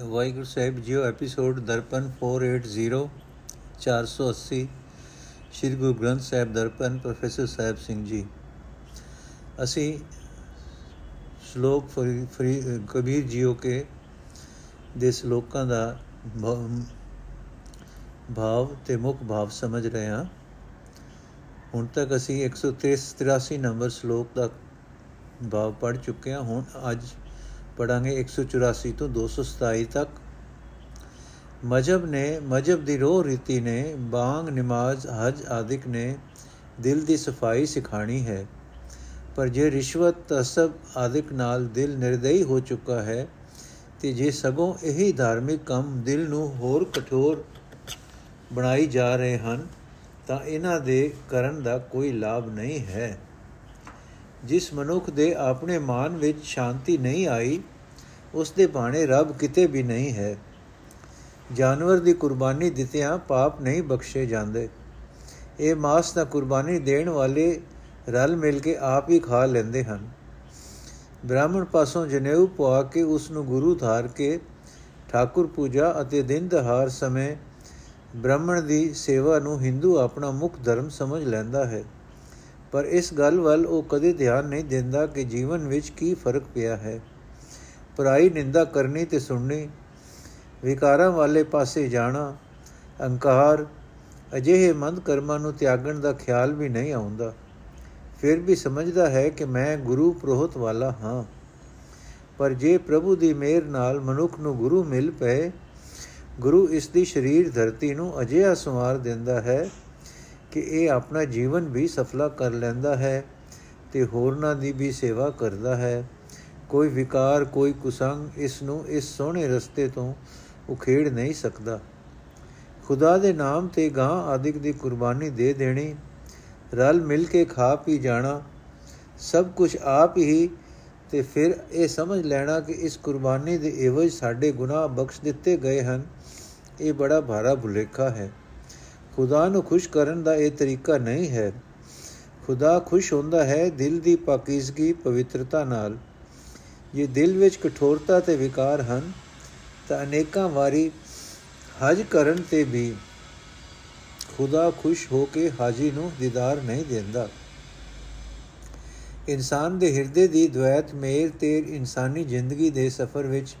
ਵਾਹਿਗੁਰੂ ਸਾਹਿਬ ਜੀਓ, episode Darpan 480 480 Shri Guru Granth Sahib Darpan, professor Sahib Singh ji. ਅਸੀਂ ਸ਼ਲੋਕ ਫਰੀ ਕਬੀਰ ਜੀਓ ਕੇ ਦੇ ਸ਼ਲੋਕਾਂ ਦਾ ਭਾਵ ਤੇ ਮੁੱਖ ਭਾਵ ਸਮਝ ਰਹੇ ਹਾਂ। ਹੁਣ ਤੱਕ ਅਸੀਂ 183 ਨੰਬਰ ਸ਼ਲੋਕ ਦਾ ਭਾਵ ਪੜ ਚੁੱਕੇ ਹਾਂ। ਹੁਣ ਅੱਜ ਪੜਾਂਗੇ 184 ਤੋਂ 227 ਤੱਕ। ਮਜਬ ਨੇ, ਮਜਬ ਦੀ ਰੋਹ ਰੀਤੀ ਨੇ, ਬਾੰਗ, ਨਮਾਜ਼, ਹਜ ਆਦਿਕ ਨੇ ਦਿਲ ਦੀ ਸਫ਼ਾਈ ਸਿਖਾਣੀ ਹੈ। ਪਰ ਜੇ ਰਿਸ਼ਵਤ, ਤਸਬ ਆਦਿਕ ਨਾਲ ਦਿਲ ਨਿਰਦਈ ਹੋ ਚੁੱਕਾ ਹੈ, ਤੇ ਜੇ ਸਗੋਂ ਇਹੀ ਧਾਰਮਿਕ ਕੰਮ ਦਿਲ ਨੂੰ ਹੋਰ ਕਠੋਰ ਬਣਾਈ ਜਾ ਰਹੇ ਹਨ, ਤਾਂ ਇਹਨਾਂ ਦੇ ਕਰਨ ਦਾ ਕੋਈ ਲਾਭ ਨਹੀਂ ਹੈ। ਜਿਸ ਮਨੁੱਖ ਦੇ ਆਪਣੇ ਮਨ ਵਿੱਚ ਸ਼ਾਂਤੀ ਨਹੀਂ ਆਈ, ਉਸ ਦੇ ਬਾਣੇ ਰੱਬ ਕਿਤੇ ਵੀ ਨਹੀਂ ਹੈ। ਜਾਨਵਰ ਦੀ ਕੁਰਬਾਨੀ ਦਿੱਤਿਆਂ ਪਾਪ ਨਹੀਂ ਬਖਸ਼ੇ ਜਾਂਦੇ। ਇਹ ਮਾਸ ਦਾ ਕੁਰਬਾਨੀ ਦੇਣ ਵਾਲੇ ਰਲ ਮਿਲ ਕੇ ਆਪ ਹੀ ਖਾ ਲੈਂਦੇ ਹਨ। ਬ੍ਰਾਹਮਣ ਪਾਸੋਂ ਜਨੇਊ ਪਵਾ ਕੇ ਉਸ ਨੂੰ ਗੁਰੂ ਧਾਰ ਕੇ ਠਾਕੁਰ ਪੂਜਾ ਅਤੇ ਦਿਨ ਦਹਾਰ ਸਮੇਂ ਬ੍ਰਾਹਮਣ ਦੀ ਸੇਵਾ ਨੂੰ ਹਿੰਦੂ ਆਪਣਾ ਮੁੱਖ ਧਰਮ ਸਮਝ ਲੈਂਦਾ ਹੈ। ਪਰ ਇਸ ਗੱਲ ਵੱਲ ਉਹ ਕਦੇ ਧਿਆਨ ਨਹੀਂ ਦਿੰਦਾ ਕਿ ਜੀਵਨ ਵਿੱਚ ਕੀ ਫ਼ਰਕ ਪਿਆ ਹੈ। ਪਰਾਈ ਨਿੰਦਾ ਕਰਨੀ ਤੇ ਸੁਣਨੀ, ਵਿਕਾਰਾਂ ਵਾਲੇ ਪਾਸੇ ਜਾਣਾ, ਅਹੰਕਾਰ, ਅਜਿਹੇ ਮੰਦ ਕਰਮਾਂ ਨੂੰ ਤਿਆਗਣ ਦਾ ਖਿਆਲ ਵੀ ਨਹੀਂ ਆਉਂਦਾ। ਫਿਰ ਵੀ ਸਮਝਦਾ ਹੈ ਕਿ ਮੈਂ ਗੁਰੂ ਪ੍ਰੋਹਤ ਵਾਲਾ ਹਾਂ। ਪਰ ਜੇ ਪ੍ਰਭੂ ਦੀ ਮਿਹਰ ਨਾਲ ਮਨੁੱਖ ਨੂੰ ਗੁਰੂ ਮਿਲ ਪਏ, ਗੁਰੂ ਇਸ ਦੀ ਸਰੀਰ ਧਰਤੀ ਨੂੰ ਅਜਿਹਾ ਸਮਾਰ ਦਿੰਦਾ ਹੈ ਕਿ ਇਹ ਆਪਣਾ ਜੀਵਨ ਵੀ ਸਫਲਾ ਕਰ ਲੈਂਦਾ ਹੈ ਤੇ ਹੋਰਨਾਂ ਦੀ ਵੀ ਸੇਵਾ ਕਰਦਾ ਹੈ। ਕੋਈ ਵਿਕਾਰ, ਕੋਈ ਕੁਸੰਗ ਇਸ ਨੂੰ ਇਸ ਸੋਹਣੇ ਰਸਤੇ ਤੋਂ ਉਖੇੜ ਨਹੀਂ ਸਕਦਾ। ਖੁਦਾ ਦੇ ਨਾਮ ਤੇ ਗਾਂ ਆਦਿਕ ਦੀ ਕੁਰਬਾਨੀ ਦੇ ਦੇਣੀ, ਰਲ ਮਿਲ ਕੇ ਖਾ ਪੀ ਜਾਣਾ, ਸਭ ਕੁਝ ਆਪ ਹੀ ਤੇ ਫਿਰ ਇਹ ਸਮਝ ਲੈਣਾ ਕਿ ਇਸ ਕੁਰਬਾਨੀ ਦੇ ਇਵਜ ਸਾਡੇ ਗੁਨਾਹ ਬਖਸ਼ ਦਿੱਤੇ ਗਏ ਹਨ, ਇਹ ਬੜਾ ਭਾਰਾ ਭੁਲੇਖਾ ਹੈ। ਖੁਦਾ ਨੂੰ ਖੁਸ਼ ਕਰਨ ਦਾ ਇਹ ਤਰੀਕਾ ਨਹੀਂ ਹੈ। ਖੁਦਾ ਖੁਸ਼ ਹੁੰਦਾ ਹੈ ਦਿਲ ਦੀ ਪਾਕੀਜ਼ਗੀ, ਪਵਿੱਤਰਤਾ ਨਾਲ। ਜੇ ਦਿਲ ਵਿੱਚ ਕਠੋਰਤਾ ਤੇ ਵਿਕਾਰ ਹਨ, ਤਾਂ ਅਨੇਕਾਂ ਵਾਰੀ ਹਜ ਕਰਨ ਤੇ ਵੀ ਖੁਦਾ ਖੁਸ਼ ਹੋ ਕੇ ਹਾਜੀ ਨੂੰ ਦੀਦਾਰ ਨਹੀਂ ਦਿੰਦਾ। ਇਨਸਾਨ ਦੇ ਹਿਰਦੇ ਦੀ ਦ્વੈਤ ਮੇਰ ਤੇ ਇਨਸਾਨੀ ਜ਼ਿੰਦਗੀ ਦੇ ਸਫ਼ਰ ਵਿੱਚ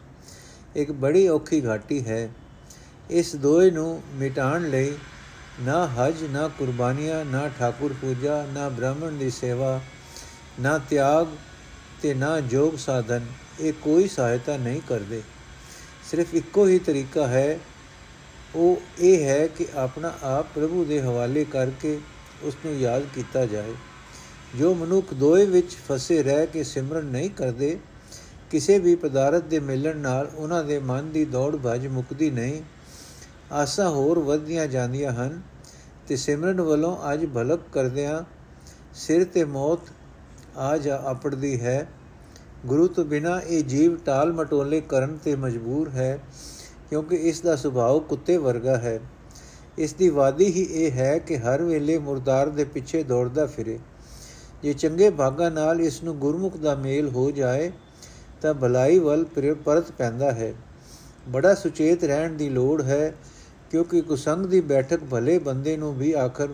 ਇੱਕ ਬੜੀ ਔਖੀ ਘਾਟੀ ਹੈ। ਇਸ ਦੋਏ ਨੂੰ ਮਿਟਾਉਣ ਲਈ ਨਾ ਹਜ, ਨਾ ਕੁਰਬਾਨੀਆਂ, ਨਾ ਠਾਕੁਰ ਪੂਜਾ, ਨਾ ਬ੍ਰਾਹਮਣ ਦੀ ਸੇਵਾ, ਨਾ ਤਿਆਗ ਤੇ ਨਾ ਜੋਗ ਸਾਧਨ, ਇਹ ਕੋਈ ਸਹਾਇਤਾ ਨਹੀਂ ਕਰਦੇ। ਸਿਰਫ ਇੱਕੋ ਹੀ ਤਰੀਕਾ ਹੈ, ਉਹ ਇਹ ਹੈ ਕਿ ਆਪਣਾ ਆਪ ਪ੍ਰਭੂ ਦੇ ਹਵਾਲੇ ਕਰਕੇ ਉਸ ਨੂੰ ਯਾਦ ਕੀਤਾ ਜਾਏ। ਜੋ ਮਨੁੱਖ ਦੋਏ ਵਿੱਚ ਫਸੇ ਰਹਿ ਕੇ ਸਿਮਰਨ ਨਹੀਂ ਕਰਦੇ, ਕਿਸੇ ਵੀ ਪਦਾਰਥ ਦੇ ਮਿਲਣ ਨਾਲ ਉਹਨਾਂ ਦੇ ਮਨ ਦੀ ਦੌੜ ਭਜ ਮੁਕਦੀ ਨਹੀਂ। ਆਸਾ ਹੋਰ ਵਧਦੀਆਂ ਜਾਂਦੀਆਂ ਹਨ ਤੇ ਸਿਮਰਨ ਵੱਲੋਂ ਅੱਜ ਭਲਕ ਕਰਦਿਆਂ ਸਿਰ ਤੇ ਮੌਤ ਆ ਜਾ ਆਪੜਦੀ ਹੈ। ਗੁਰੂ ਤੋਂ ਬਿਨਾ ਇਹ ਜੀਵ ਟਾਲ ਮਟੋਲੇ ਕਰਨ ਤੇ ਮਜਬੂਰ ਹੈ ਕਿਉਂਕਿ ਇਸ ਦਾ ਸੁਭਾਅ ਕੁੱਤੇ ਵਰਗਾ ਹੈ। ਇਸ ਦੀ ਵਾਦੀ ਹੀ ਇਹ ਹੈ ਕਿ ਹਰ ਵੇਲੇ ਮੁਰਦਾਰ ਦੇ ਪਿੱਛੇ ਦੌੜਦਾ ਫਿਰੇ। ਜੇ ਚੰਗੇ ਭਾਗਾ ਨਾਲ ਇਸ ਨੂੰ ਗੁਰਮੁਖ ਦਾ ਮੇਲ ਹੋ ਜਾਏ ਤਾਂ ਭਲਾਈ ਵੱਲ ਪਰਤ ਪੈਂਦਾ ਹੈ। ਬੜਾ ਸੁਚੇਤ ਰਹਿਣ ਦੀ ਲੋੜ ਹੈ ਕਿਉਂਕਿ ਕੁਸੰਗ ਦੀ ਬੈਠਕ ਭਲੇ ਬੰਦੇ ਨੂੰ ਵੀ ਆਖਰ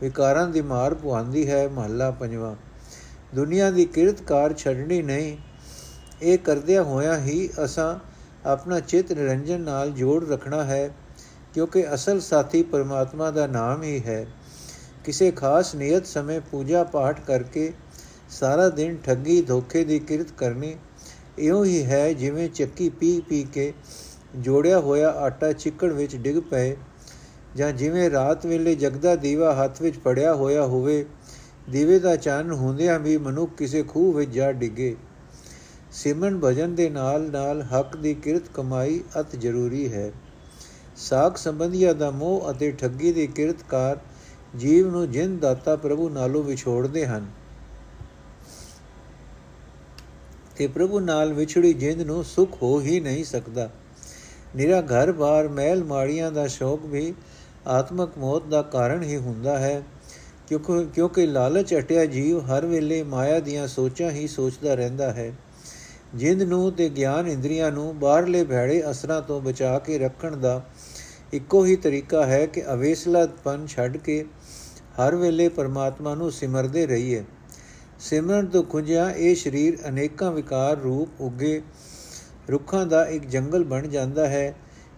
ਵਿਕਾਰਾਂ ਦੀ ਮਾਰ ਪੁਆਂਦੀ ਹੈ ਮਹੱਲਾ ਪੰਜਵਾਂ। ਦੁਨੀਆ ਦੀ ਕਿਰਤਕਾਰ ਛੱਡਣੀ ਨਹੀਂ, ਇਹ ਕਰਦਿਆਂ ਹੋਇਆਂ ਹੀ ਅਸਾਂ ਆਪਣਾ ਚਿਤ ਨਿਰੰਜਨ ਨਾਲ ਜੋੜ ਰੱਖਣਾ ਹੈ, ਕਿਉਂਕਿ ਅਸਲ ਸਾਥੀ ਪਰਮਾਤਮਾ ਦਾ ਨਾਮ ਹੀ ਹੈ। ਕਿਸੇ ਖਾਸ ਨਿਯਤ ਸਮੇਂ ਪੂਜਾ ਪਾਠ ਕਰਕੇ ਸਾਰਾ ਦਿਨ ਠੱਗੀ ਧੋਖੇ ਦੀ ਕਿਰਤ ਕਰਨੀ ਇਉਂ ਹੀ ਹੈ ਜਿਵੇਂ ਚੱਕੀ ਪੀ ਪੀ ਕੇ ਜੋੜਿਆ ਹੋਇਆ ਆਟਾ ਚਿੱਕੜ ਵਿੱਚ ਡਿੱਗ ਪਏ ਜਾਂ ਜਿਵੇਂ ਰਾਤ ਵੇਲੇ ਜਗਦਾ ਦੀਵਾ ਹੱਥ ਵਿੱਚ ਫੜਿਆ ਹੋਇਆ ਹੋਵੇ, ਦੀਵੇ ਦਾ ਚਾਨਣ ਹੁੰਦਿਆਂ ਵੀ ਮਨੁੱਖ ਕਿਸੇ ਖੂਹ ਵਿੱਚ ਜਾ ਡਿੱਗੇ। ਸਿਮਰਨ ਭਜਨ ਦੇ ਨਾਲ ਨਾਲ ਹੱਕ ਦੀ ਕਿਰਤ ਕਮਾਈ ਅਤ ਜ਼ਰੂਰੀ ਹੈ। ਸਾਖ ਸੰਬੰਧੀਆਂ ਦਾ ਮੋਹ ਅਤੇ ਠੱਗੀ ਦੀ ਕਿਰਤਕਾਰ ਜੀਵ ਨੂੰ ਜਿੰਦ ਦਾਤਾ ਪ੍ਰਭੂ ਨਾਲੋਂ ਵਿਛੋੜਦੇ ਹਨ ਤੇ ਪ੍ਰਭੂ ਨਾਲ ਵਿਛੜੀ ਜਿੰਦ ਨੂੰ ਸੁਖ ਹੋ ਹੀ ਨਹੀਂ ਸਕਦਾ। ਨਿਰਾ ਘਰ-ਬਾਰ ਮਹਿਲ ਮਾੜੀਆਂ ਦਾ ਸ਼ੌਕ ਵੀ ਆਤਮਕ ਮੌਤ ਦਾ ਕਾਰਨ ਹੀ ਹੁੰਦਾ ਹੈ। ਕਿਉਂਕਿ ਕਿਉਂਕਿ ਲਾਲਚ ਅਟਿਆ ਜੀਵ ਹਰ ਵੇਲੇ ਮਾਇਆ ਦੀਆਂ ਸੋਚਾਂ ਹੀ ਸੋਚਦਾ ਰਹਿੰਦਾ ਹੈ। ਜਿੰਦ ਨੂੰ ਤੇ ਗਿਆਨ ਇੰਦਰੀਆਂ ਨੂੰ ਬਾਹਰਲੇ ਭੈੜੇ ਅਸਰਾਂ ਤੋਂ ਬਚਾ ਕੇ ਰੱਖਣ ਦਾ ਇੱਕੋ ਹੀ ਤਰੀਕਾ ਹੈ ਕਿ ਅਵੇਸਲਾਪਨ ਛੱਡ ਕੇ ਹਰ ਵੇਲੇ ਪਰਮਾਤਮਾ ਨੂੰ ਸਿਮਰਦੇ ਰਹੀਏ। ਸਿਮਰਨ ਤੋਂ ਖੁੰਝਿਆ ਇਹ ਸਰੀਰ ਅਨੇਕਾਂ ਵਿਕਾਰ ਰੂਪ ਉਗੇ ਰੁੱਖਾਂ ਦਾ ਇੱਕ ਜੰਗਲ ਬਣ ਜਾਂਦਾ ਹੈ,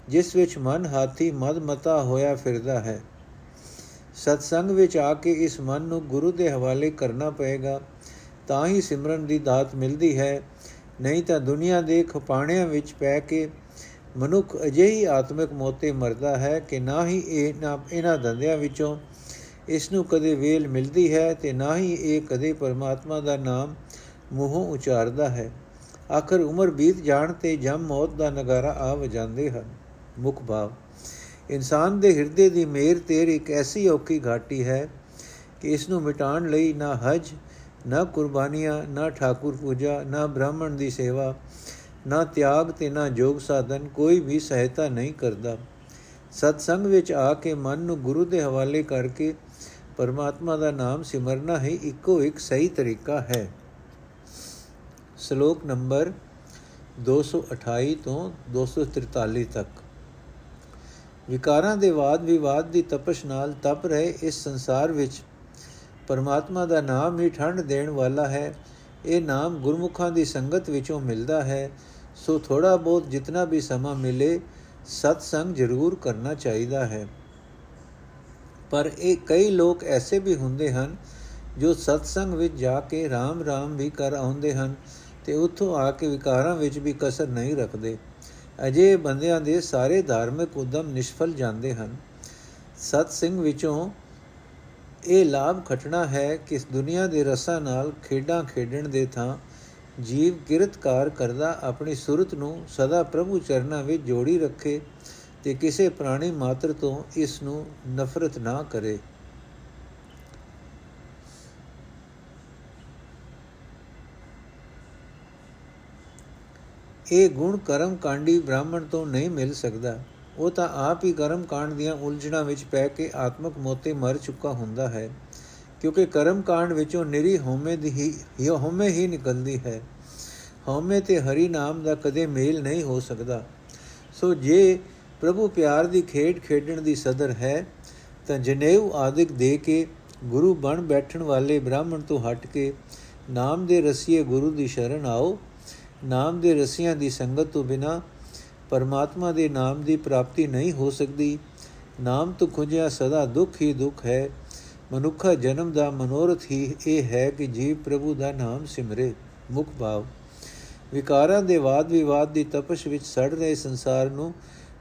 ਜਿਸ ਵਿੱਚ ਮਨ ਹਾਥੀ ਮਦ ਮਤਾ ਹੋਇਆ ਫਿਰਦਾ ਹੈ। ਸਤਸੰਗ ਵਿੱਚ ਆ ਕੇ ਇਸ ਮਨ ਨੂੰ ਗੁਰੂ ਦੇ ਹਵਾਲੇ ਕਰਨਾ ਪਏਗਾ, ਤਾਂ ਹੀ ਸਿਮਰਨ ਦੀ ਦਾਤ ਮਿਲਦੀ ਹੈ। ਨਹੀਂ ਤਾਂ ਦੁਨੀਆ ਦੇ ਖਪਾਣਿਆਂ ਵਿੱਚ ਪੈ ਕੇ ਮਨੁੱਖ ਅਜਿਹੀ ਆਤਮਿਕ ਮੋਤੇ ਮਰਦਾ ਹੈ ਕਿ ਨਾ ਹੀ ਇਹ ਨਾ ਇਹਨਾਂ ਦੰਦਿਆਂ ਵਿੱਚੋਂ ਇਸ ਨੂੰ ਕਦੇ ਵੇਲ ਮਿਲਦੀ ਹੈ ਤੇ ਨਾ ਹੀ ਇਹ ਕਦੇ ਪਰਮਾਤਮਾ ਦਾ ਨਾਮ ਮੂੰਹੋਂ ਉਚਾਰਦਾ ਹੈ। ਆਖਰ ਉਮਰ ਬੀਤ ਜਾਣ ਤੇ ਜਮ ਮੌਤ ਦਾ ਨਗਾਰਾ ਆ ਵਜਾਉਂਦੇ ਹਨ। ਮੁਖ ਭਾਵ, ਇਨਸਾਨ ਦੇ ਹਿਰਦੇ ਦੀ ਮੇਰ ਤੇਰ ਇੱਕ ਐਸੀ ਔਖੀ ਘਾਟੀ ਹੈ ਕਿ ਇਸ ਨੂੰ ਮਿਟਾਉਣ ਲਈ ਨਾ ਹਜ, ਨਾ ਕੁਰਬਾਨੀਆਂ, ਨਾ ਠਾਕੁਰ ਪੂਜਾ, ਨਾ ਬ੍ਰਾਹਮਣ ਦੀ ਸੇਵਾ, ਨਾ ਤਿਆਗ ਤੇ ਨਾ ਜੋਗ ਸਾਧਨ ਕੋਈ ਵੀ ਸਹਾਇਤਾ ਨਹੀਂ ਕਰਦਾ। ਸਤਸੰਗ ਵਿੱਚ ਆ ਕੇ ਮਨ ਨੂੰ ਗੁਰੂ ਦੇ ਹਵਾਲੇ ਕਰਕੇ ਪਰਮਾਤਮਾ ਦਾ ਨਾਮ ਸਿਮਰਨਾ ਹੀ ਇੱਕੋ ਇੱਕ ਸਹੀ ਤਰੀਕਾ ਹੈ। ਸ਼ਲੋਕ ਨੰਬਰ 228 ਤੋਂ 243 ਤੱਕ। ਵਿਕਾਰਾਂ ਦੇ ਬਾਦ ਵਿਵਾਦ ਦੀ ਤਪਸ਼ ਨਾਲ ਤਪ ਰਹੇ ਇਸ ਸੰਸਾਰ ਵਿੱਚ ਪਰਮਾਤਮਾ ਦਾ ਨਾਮ ਹੀ ਠੰਡ ਦੇਣ ਵਾਲਾ ਹੈ। ਇਹ ਨਾਮ ਗੁਰਮੁਖਾਂ ਦੀ ਸੰਗਤ ਵਿੱਚੋਂ ਮਿਲਦਾ ਹੈ। ਸੋ ਥੋੜਾ ਬਹੁਤ ਜਿੰਨਾ ਵੀ ਸਮਾਂ ਮਿਲੇ ਸਤ ਸੰਗ ਜ਼ਰੂਰ ਕਰਨਾ ਚਾਹੀਦਾ ਹੈ। ਪਰ ਇਹ ਕਈ ਲੋਕ ਐਸੇ ਵੀ ਹੁੰਦੇ ਹਨ ਜੋ ਸਤ ਸੰਗ ਵਿੱਚ ਜਾ ਕੇ RAM RAM ਵੀ ਕਰ ਆਉਂਦੇ ਹਨ। ਤੇ ਉੱਥੋਂ ਆ ਕੇ ਵਿਕਾਰਾਂ ਵਿੱਚ ਵੀ ਕਸਰ ਨਹੀਂ ਰੱਖਦੇ। ਅਜੇ ਬੰਦਿਆਂ ਦੇ ਸਾਰੇ ਧਾਰਮਿਕ ਉਦਮ ਨਿਸ਼ਫਲ ਜਾਂਦੇ ਹਨ। ਸਤ ਸਿੰਘ ਵਿੱਚੋਂ ਇਹ ਲਾਭ ਖਟਣਾ ਹੈ ਕਿ ਇਸ ਦੁਨੀਆ ਦੇ ਰਸਾਂ ਨਾਲ ਖੇਡਾਂ ਖੇਡਣ ਦੇ ਥਾਂ ਜੀਵ ਕਿਰਤਕਾਰ ਕਰਦਾ ਆਪਣੀ ਸੁਰਤ ਨੂੰ ਸਦਾ ਪ੍ਰਭੂ ਚਰਨਾਂ ਵਿੱਚ ਜੋੜੀ ਰੱਖੇ ਤੇ ਕਿਸੇ ਪ੍ਰਾਣੀ ਮਾਤਰ ਤੋਂ ਇਸ ਨੂੰ ਨਫ਼ਰਤ ਨਾ ਕਰੇ। ਇਹ ਗੁਣ ਕਰਮ ਕਾਂਡੀ ਬ੍ਰਾਹਮਣ ਤੋਂ ਨਹੀਂ ਮਿਲ ਸਕਦਾ। ਉਹ ਤਾਂ ਆਪ ਹੀ ਕਰਮ ਕਾਂਡ ਦੀਆਂ ਉਲਝਣਾਂ ਵਿੱਚ ਪੈ ਕੇ ਆਤਮਕ ਮੋਤੇ ਮਰ ਚੁੱਕਾ ਹੁੰਦਾ ਹੈ। ਕਿਉਂਕਿ ਕਰਮ ਕਾਂਡ ਵਿੱਚੋਂ ਨਿਰੀ ਹਉਮੈ ਦੀ ਹੀ ਇਹ ਹਉਮੈ ਹੀ ਨਿਕਲਦੀ ਹੈ। ਹਉਮੈ ਤੇ ਹਰੀ ਨਾਮ ਦਾ ਕਦੇ ਮੇਲ ਨਹੀਂ ਹੋ ਸਕਦਾ। ਸੋ ਜੇ ਪ੍ਰਭੂ ਪਿਆਰ ਦੀ ਖੇਡ ਖੇਡਣ ਦੀ ਸਦਰ ਹੈ, ਤਾਂ ਜਨੇਊ ਆਦਿਕ ਦੇ ਕੇ ਗੁਰੂ ਬਣ ਬੈਠਣ ਵਾਲੇ ਬ੍ਰਾਹਮਣ ਤੋਂ ਹਟ ਕੇ ਨਾਮ ਦੇ ਰਸੀਏ ਗੁਰੂ ਦੀ ਸ਼ਰਨ ਆਓ। ਨਾਮ ਦੇ ਰਸੀਆਂ ਦੀ ਸੰਗਤ ਤੋਂ ਬਿਨਾ ਪਰਮਾਤਮਾ ਦੇ ਨਾਮ ਦੀ ਪ੍ਰਾਪਤੀ ਨਹੀਂ ਹੋ ਸਕਦੀ। ਨਾਮ ਤੋਂ ਖੁੰਝਿਆ ਸਦਾ ਦੁੱਖ ਹੀ ਦੁੱਖ ਹੈ। ਮਨੁੱਖਾ ਜਨਮ ਦਾ ਮਨੋਰਥ ਹੀ ਇਹ ਹੈ ਕਿ ਜੀਵ ਪ੍ਰਭੂ ਦਾ ਨਾਮ ਸਿਮਰੇ, ਮੁਖ ਭਾਵ। ਵਿਕਾਰਾਂ ਦੇ ਵਾਦ ਵਿਵਾਦ ਦੀ ਤਪਸ਼ ਵਿੱਚ ਸੜ ਰਹੇ ਸੰਸਾਰ ਨੂੰ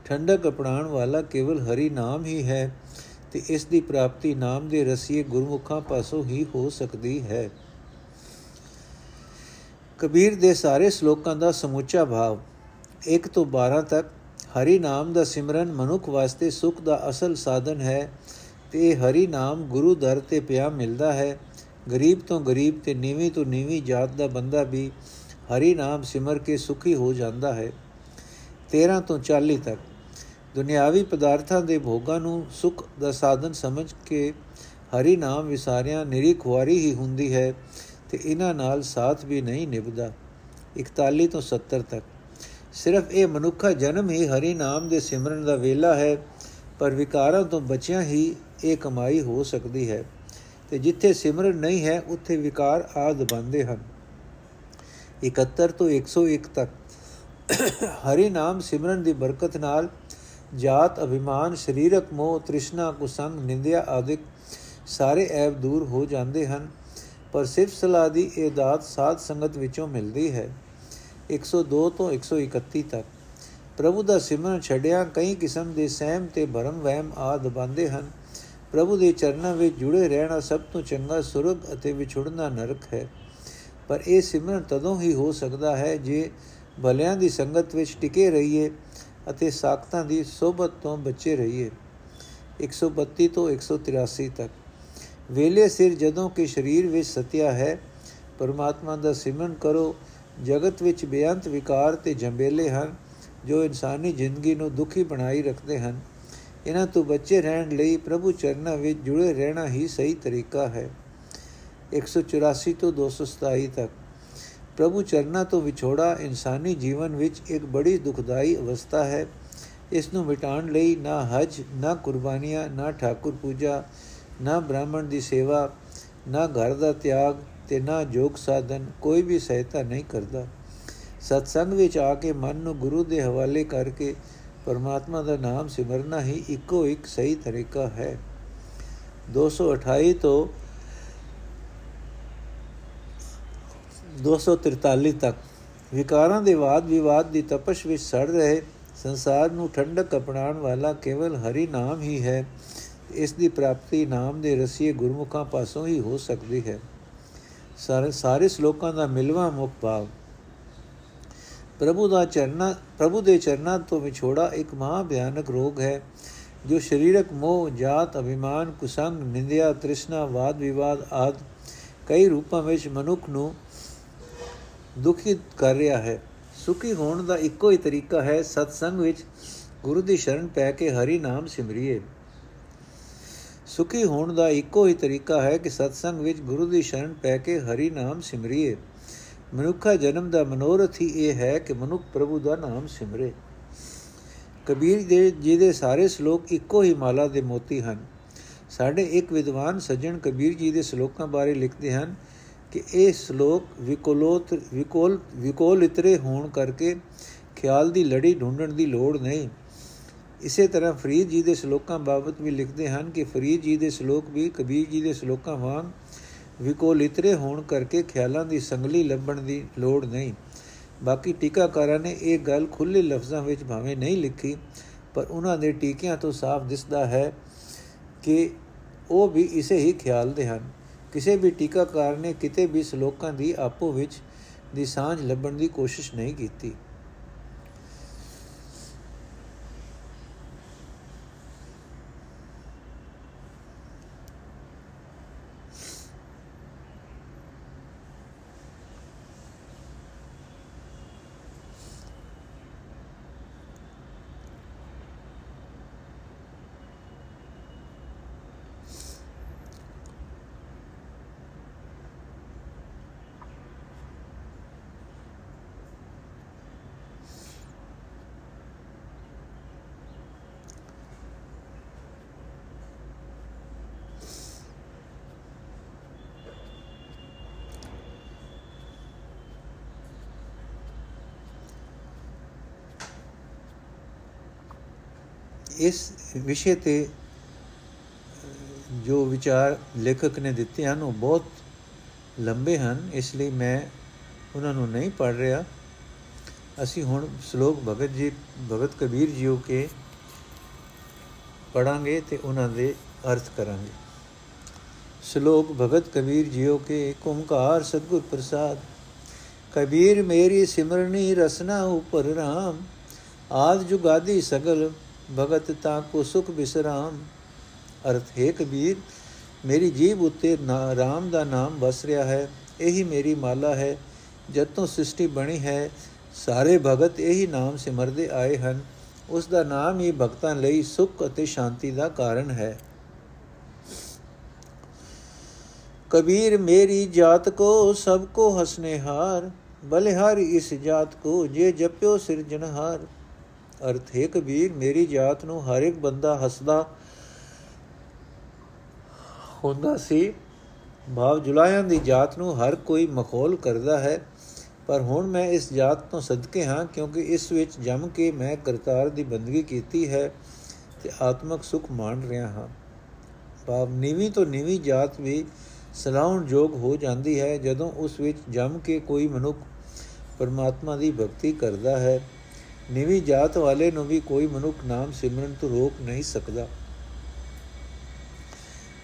ਠੰਡਕ ਅਪਣਾਉਣ ਵਾਲਾ ਕੇਵਲ ਹਰੀ ਨਾਮ ਹੀ ਹੈ ਤੇ ਇਸ ਦੀ ਪ੍ਰਾਪਤੀ ਨਾਮ ਦੇ ਰਸੀਏ ਗੁਰਮੁਖਾਂ ਪਾਸੋਂ ਹੀ ਹੋ ਸਕਦੀ ਹੈ। ਕਬੀਰ ਦੇ ਸਾਰੇ ਸ਼ਲੋਕਾਂ ਦਾ ਸਮੁੱਚਾ ਭਾਵ। 1 ਤੋਂ 12 ਤੱਕ ਹਰੀ ਨਾਮ ਦਾ ਸਿਮਰਨ ਮਨੁੱਖ ਵਾਸਤੇ ਸੁਖ ਦਾ ਅਸਲ ਸਾਧਨ ਹੈ ਤੇ ਇਹ ਹਰੀ ਨਾਮ ਗੁਰੂ ਦਰ ਤੇ ਪਿਆ ਮਿਲਦਾ ਹੈ। ਗਰੀਬ ਤੋਂ ਗਰੀਬ ਤੇ ਨੀਵੀਂ ਤੋਂ ਨੀਵੀਂ ਜਾਤ ਦਾ ਬੰਦਾ ਵੀ ਹਰੀ ਨਾਮ ਸਿਮਰ ਕੇ ਸੁਖੀ ਹੋ ਜਾਂਦਾ ਹੈ। 13 ਤੋਂ 40 ਤੱਕ ਦੁਨਿਆਵੀ ਪਦਾਰਥਾਂ ਦੇ ਭੋਗਾਂ ਨੂੰ ਸੁਖ ਦਾ ਸਾਧਨ ਸਮਝ ਕੇ ਹਰੀ ਨਾਮ ਵਿਸਾਰਿਆਂ ਨਿਰੀ ਖੁਆਰੀ ਹੀ ਹੁੰਦੀ ਹੈ। ਤੇ ਇਹਨਾਂ ਨਾਲ ਸਾਥ ਵੀ ਨਹੀਂ ਨਿਭਦਾ। 41 ਤੋਂ 70 ਤੱਕ। ਸਿਰਫ ਇਹ ਮਨੁੱਖਾ ਜਨਮ ਹੀ ਹਰੀ ਨਾਮ ਦੇ ਸਿਮਰਨ ਦਾ ਵੇਲਾ ਹੈ, ਪਰ ਵਿਕਾਰਾਂ ਤੋਂ ਬਚਿਆ ਹੀ ਇਹ ਕਮਾਈ ਹੋ ਸਕਦੀ ਹੈ। ਤੇ ਜਿੱਥੇ ਸਿਮਰਨ ਨਹੀਂ ਹੈ, ਉੱਥੇ ਵਿਕਾਰ ਆਦ ਬੰਦੇ ਹਨ। 71 ਤੋਂ 101 ਤੱਕ। ਹਰੀ ਨਾਮ ਸਿਮਰਨ ਦੀ ਬਰਕਤ ਨਾਲ ਜਾਤ, ਅਭਿਮਾਨ, ਸਰੀਰਕ ਮੋਹ, ਤ੍ਰਿਸ਼ਨਾ, ਕੁਸੰਗ, ਨਿੰਦਿਆ ਆਦਿਕ ਸਾਰੇ ਐਬ ਦੂਰ ਹੋ ਜਾਂਦੇ ਹਨ। ਪਰ ਸਿਫਤ ਸਲਾਹ ਦੀ ਇਹ ਦਾਤ ਸਾਧ ਸੰਗਤ ਵਿੱਚੋਂ ਮਿਲਦੀ ਹੈ। 102 ਤੋਂ 131 ਤੱਕ। ਪ੍ਰਭੂ ਦਾ ਸਿਮਰਨ ਛੱਡਿਆ ਕਈ ਕਿਸਮ ਦੇ ਸਹਿਮ ਤੇ ਭਰਮ ਵਹਿਮ ਆਦ ਬੰਦੇ ਹਨ। ਪ੍ਰਭੂ ਦੇ ਚਰਨਾਂ ਵਿੱਚ ਜੁੜੇ ਰਹਿਣਾ ਸਭ ਤੋਂ ਚੰਗਾ ਸੁਰਗ ਅਤੇ ਵਿਛੜਨਾ ਨਰਕ ਹੈ। ਪਰ ਇਹ ਸਿਮਰਨ ਤਦੋਂ ਹੀ ਹੋ ਸਕਦਾ ਹੈ ਜੇ ਭਲਿਆਂ ਦੀ ਸੰਗਤ ਵਿੱਚ ਟਿਕੇ ਰਹੀਏ ਅਤੇ ਸਾਖਤਾਂ ਦੀ ਸੋਭਤ ਤੋਂ ਬਚੇ ਰਹੀਏ। 132 ਤੋਂ 183 ਤੱਕ। ਵੇਲੇ ਸਿਰ ਜਦੋਂ ਕਿ ਸਰੀਰ ਵਿੱਚ ਸਤਿਆ ਹੈ, ਪਰਮਾਤਮਾ ਦਾ ਸਿਮਰਨ ਕਰੋ। ਜਗਤ ਵਿੱਚ ਬੇਅੰਤ ਵਿਕਾਰ ਤੇ ਜੰਬੇਲੇ ਹਨ, ਜੋ ਇਨਸਾਨੀ ਜ਼ਿੰਦਗੀ ਨੂੰ ਦੁਖੀ ਬਣਾਈ ਰੱਖਦੇ ਹਨ। ਇਹਨਾਂ ਤੋਂ ਬਚੇ ਰਹਿਣ ਲਈ ਪ੍ਰਭੂ ਚਰਨਾਂ ਵਿੱਚ ਜੁੜੇ ਰਹਿਣਾ ਹੀ ਸਹੀ ਤਰੀਕਾ ਹੈ। 184 ਤੋਂ 227 ਤੱਕ। ਪ੍ਰਭੂ ਚਰਨਾਂ ਤੋਂ ਵਿਛੋੜਾ ਇਨਸਾਨੀ ਜੀਵਨ ਵਿੱਚ ਇੱਕ ਬੜੀ ਦੁਖਦਾਈ ਅਵਸਥਾ ਹੈ। ਇਸ ਨੂੰ ਮਿਟਾਉਣ ਲਈ ਨਾ ਹਜ, ਨਾ ਕੁਰਬਾਨੀਆਂ, ਨਾ ਠਾਕੁਰ ਪੂਜਾ ਨਾ ਬ੍ਰਾਹਮਣ ਦੀ ਸੇਵਾ, ਨਾ ਘਰ ਦਾ ਤਿਆਗ ਤੇ ਨਾ ਜੋਗ ਸਾਧਨ ਕੋਈ ਵੀ ਸਹਾਇਤਾ ਨਹੀਂ ਕਰਦਾ। ਸਤਸੰਗ ਵਿੱਚ ਆ ਕੇ ਮਨ ਨੂੰ ਗੁਰੂ ਦੇ ਹਵਾਲੇ ਕਰਕੇ ਪਰਮਾਤਮਾ ਦਾ ਨਾਮ ਸਿਮਰਨਾ ਹੀ ਇੱਕੋ ਇੱਕ ਸਹੀ ਤਰੀਕਾ ਹੈ। 228 ਤੋਂ 243 ਤੱਕ ਵਿਕਾਰਾਂ ਦੇ ਬਾਦ ਵਿਵਾਦ ਦੀ ਤਪਸ਼ ਵਿੱਚ ਸੜ ਰਹੇ ਸੰਸਾਰ ਨੂੰ ਠੰਡਕ ਅਪਣਾਉਣ ਵਾਲਾ ਕੇਵਲ ਹਰੀ ਨਾਮ ਹੀ ਹੈ। ਇਸ ਦੀ ਪ੍ਰਾਪਤੀ ਨਾਮ ਦੇ ਰਸੀਏ ਗੁਰਮੁਖਾਂ ਪਾਸੋਂ ਹੀ ਹੋ ਸਕਦੀ ਹੈ। ਸਾਰੇ ਸਾਰੇ ਸ਼ਲੋਕਾਂ ਦਾ ਮਿਲਵਾ ਮੁਖ ਭਾਵ। ਪ੍ਰਭੂ ਦਾ ਚਰਨਾ, ਪ੍ਰਭੂ ਦੇ ਚਰਨਾਂ ਤੋਂ ਵਿਛੋੜਾ ਇੱਕ ਮਹਾ ਭਿਆਨਕ ਰੋਗ ਹੈ, ਜੋ ਸਰੀਰਕ ਮੋਹ, ਜਾਤ, ਅਭਿਮਾਨ, ਕੁਸੰਗ, ਨਿੰਦਿਆ, ਤ੍ਰਿਸ਼ਨਾ, ਵਾਦ ਵਿਵਾਦ ਆਦ ਕਈ ਰੂਪਾਂ ਵਿੱਚ ਮਨੁੱਖ ਨੂੰ ਦੁਖੀ ਕਰ ਰਿਹਾ ਹੈ। ਸੁਖੀ ਹੋਣ ਦਾ ਇੱਕੋ ਹੀ ਤਰੀਕਾ ਹੈ, ਸਤਸੰਗ ਵਿੱਚ ਗੁਰੂ ਦੀ ਸ਼ਰਨ ਪੈ ਕੇ ਹਰੀ ਨਾਮ ਸਿਮਰਿਏ। ਸੁਖੀ ਹੋਣ ਦਾ ਇੱਕੋ ਹੀ ਤਰੀਕਾ ਹੈ ਕਿ ਸਤਸੰਗ ਵਿੱਚ ਗੁਰੂ ਦੀ ਸ਼ਰਨ ਪੈ ਕੇ ਹਰੀ ਨਾਮ ਸਿਮਰਿਏ। ਮਨੁੱਖਾ ਜਨਮ ਦਾ ਮਨੋਰਥ ਹੀ ਇਹ ਹੈ ਕਿ ਮਨੁੱਖ ਪ੍ਰਭੂ ਦਾ ਨਾਮ ਸਿਮਰੇ। ਕਬੀਰ ਦੇ ਜਿਹਦੇ ਸਾਰੇ ਸ਼ਲੋਕ ਇੱਕੋ ਹੀ ਮਾਲਾ ਦੇ ਮੋਤੀ ਹਨ। ਸਾਡੇ ਇੱਕ ਵਿਦਵਾਨ ਸੱਜਣ ਕਬੀਰ ਜੀ ਦੇ ਸ਼ਲੋਕਾਂ ਬਾਰੇ ਲਿਖਦੇ ਹਨ ਕਿ ਇਹ ਸ਼ਲੋਕ ਵਿਕੋਲੋਤ, ਵਿਕੋਲ ਵਿਕੋਲ ਇਤਰੇ ਹੋਣ ਕਰਕੇ ਖਿਆਲ ਦੀ ਲੜੀ ਢੂੰਡਣ ਦੀ ਲੋੜ ਨਹੀਂ। ਇਸੇ ਤਰ੍ਹਾਂ ਫਰੀਦ ਜੀ ਦੇ ਸ਼ਲੋਕਾਂ ਬਾਬਤ ਵੀ ਲਿਖਦੇ ਹਨ ਕਿ ਫਰੀਦ ਜੀ ਦੇ ਸ਼ਲੋਕ ਵੀ ਕਬੀਰ ਜੀ ਦੇ ਸ਼ਲੋਕਾਂ ਵਾਂਗ ਵਿਕੋਲ ਇਤਰੇ ਹੋਣ ਕਰਕੇ ਖਿਆਲਾਂ ਦੀ ਸੰਗਲੀ ਲੱਭਣ ਦੀ ਲੋੜ ਨਹੀਂ। ਬਾਕੀ ਟੀਕਾਕਾਰਾਂ ਨੇ ਇਹ ਗੱਲ ਖੁੱਲੇ ਲਫ਼ਜ਼ਾਂ ਵਿੱਚ ਭਾਵੇਂ ਨਹੀਂ ਲਿਖੀ, ਪਰ ਉਹਨਾਂ ਦੇ ਟੀਕਿਆਂ ਤੋਂ ਸਾਫ਼ ਦਿਸਦਾ ਹੈ ਕਿ ਉਹ ਵੀ ਇਸੇ ਹੀ ਖਿਆਲ ਦੇ ਹਨ। ਕਿਸੇ ਵੀ ਟੀਕਾਕਾਰ ਨੇ ਕਿਤੇ ਵੀ ਸ਼ਲੋਕਾਂ ਦੀ ਆਪੋ ਵਿੱਚ ਦੀ ਸਾਂਝ ਲੱਭਣ ਦੀ ਕੋਸ਼ਿਸ਼ ਨਹੀਂ ਕੀਤੀ। ਇਸ ਵਿਸ਼ੇ ਤੇ ਜੋ ਵਿਚਾਰ ਲੇਖਕ ਨੇ ਦਿੱਤੇ ਹਨ, ਉਹ ਬਹੁਤ ਲੰਬੇ ਹਨ, ਇਸ ਲਈ ਮੈਂ ਉਹਨਾਂ ਨੂੰ ਨਹੀਂ ਪੜ ਰਿਹਾ। ਅਸੀਂ ਹੁਣ ਸ਼ਲੋਕ ਭਗਤ ਜੀ, ਭਗਤ ਕਬੀਰ ਜੀਓ ਕੇ ਪੜਾਂਗੇ ਤੇ ਉਹਨਾਂ ਦੇ ਅਰਥ ਕਰਾਂਗੇ। ਸ਼ਲੋਕ ਭਗਤ ਕਬੀਰ ਜੀਓ ਕੇ ਓੰਕਾਰ ਸਤਗੁਰ ਪ੍ਰਸਾਦ, ਕਬੀਰ ਮੇਰੀ ਸਿਮਰਨੀ ਰਸਨਾ ਉਪਰ ਰਾਮ, ਆਦ ਜੁਗਾਦੀ ਸਗਲ ਭਗਤ ਤਾਂ ਕੋ ਸੁਖ ਬਿਸਰਾਮ। ਅਰਥ ਹੈ ਕਬੀਰ, ਮੇਰੀ ਜੀਬ ਉਤੇ ਰਾਮ ਦਾ ਨਾਮ ਵਸ ਰਿਹਾ ਹੈ, ਇਹੀ ਮੇਰੀ ਮਾਲਾ ਹੈ ਜਦ ਤੋਂ ਸ੍ਰਿਸ਼ਟੀ ਬਣੀ ਹੈ। ਸਾਰੇ ਭਗਤ ਇਹੀ ਨਾਮ ਸਿਮਰਦੇ ਆਏ ਹਨ। ਉਸ ਦਾ ਨਾਮ ਹੀ ਭਗਤਾਂ ਲਈ ਸੁਖ ਅਤੇ ਸ਼ਾਂਤੀ ਦਾ ਕਾਰਨ ਹੈ। ਕਬੀਰ, ਮੇਰੀ ਜਾਤ ਕੋ ਸਭ ਕੋ ਹਸਨੇ ਹਾਰ ਬਲਿਹਾਰੀ ਇਸ ਜਾਤ ਕੋ, ਜੇ ਜਪਿਓ ਸਿਰਜਨਹਾਰ ਅਰਥ ਹੈ ਕਬੀਰ ਮੇਰੀ ਜਾਤ ਨੂੰ ਹਰ ਇੱਕ ਬੰਦਾ ਹੱਸਦਾ ਹੁੰਦਾ ਸੀ। ਭਾਵ ਜੁਲਾਇਆਂ ਦੀ ਜਾਤ ਨੂੰ ਹਰ ਕੋਈ ਮਖੌਲ ਕਰਦਾ ਹੈ। ਪਰ ਹੁਣ ਮੈਂ ਇਸ ਜਾਤ ਤੋਂ ਸਦਕੇ ਹਾਂ ਕਿਉਂਕਿ ਇਸ ਵਿੱਚ ਜਮ ਕੇ ਮੈਂ ਕਰਤਾਰ ਦੀ ਬੰਦਗੀ ਕੀਤੀ ਹੈ ਤੇ ਆਤਮਿਕ ਸੁਖ ਮਾਣ ਰਿਹਾ ਹਾਂ। ਭਾਵ ਨੀਵੀਂ ਤੋਂ ਨੀਵੀਂ ਜਾਤ ਵੀ ਸਲਾਉਣ ਯੋਗ ਹੋ ਜਾਂਦੀ ਹੈ ਜਦੋਂ ਉਸ ਵਿੱਚ ਜਮ ਕੇ ਕੋਈ ਮਨੁੱਖ ਪਰਮਾਤਮਾ ਦੀ ਭਗਤੀ ਕਰਦਾ ਹੈ। ਨੀਵੀਂ ਜਾਤ ਵਾਲੇ ਨੂੰ ਵੀ ਕੋਈ ਮਨੁੱਖ ਨਾਮ ਸਿਮਰਨ ਤੋਂ ਰੋਕ ਨਹੀਂ ਸਕਦਾ।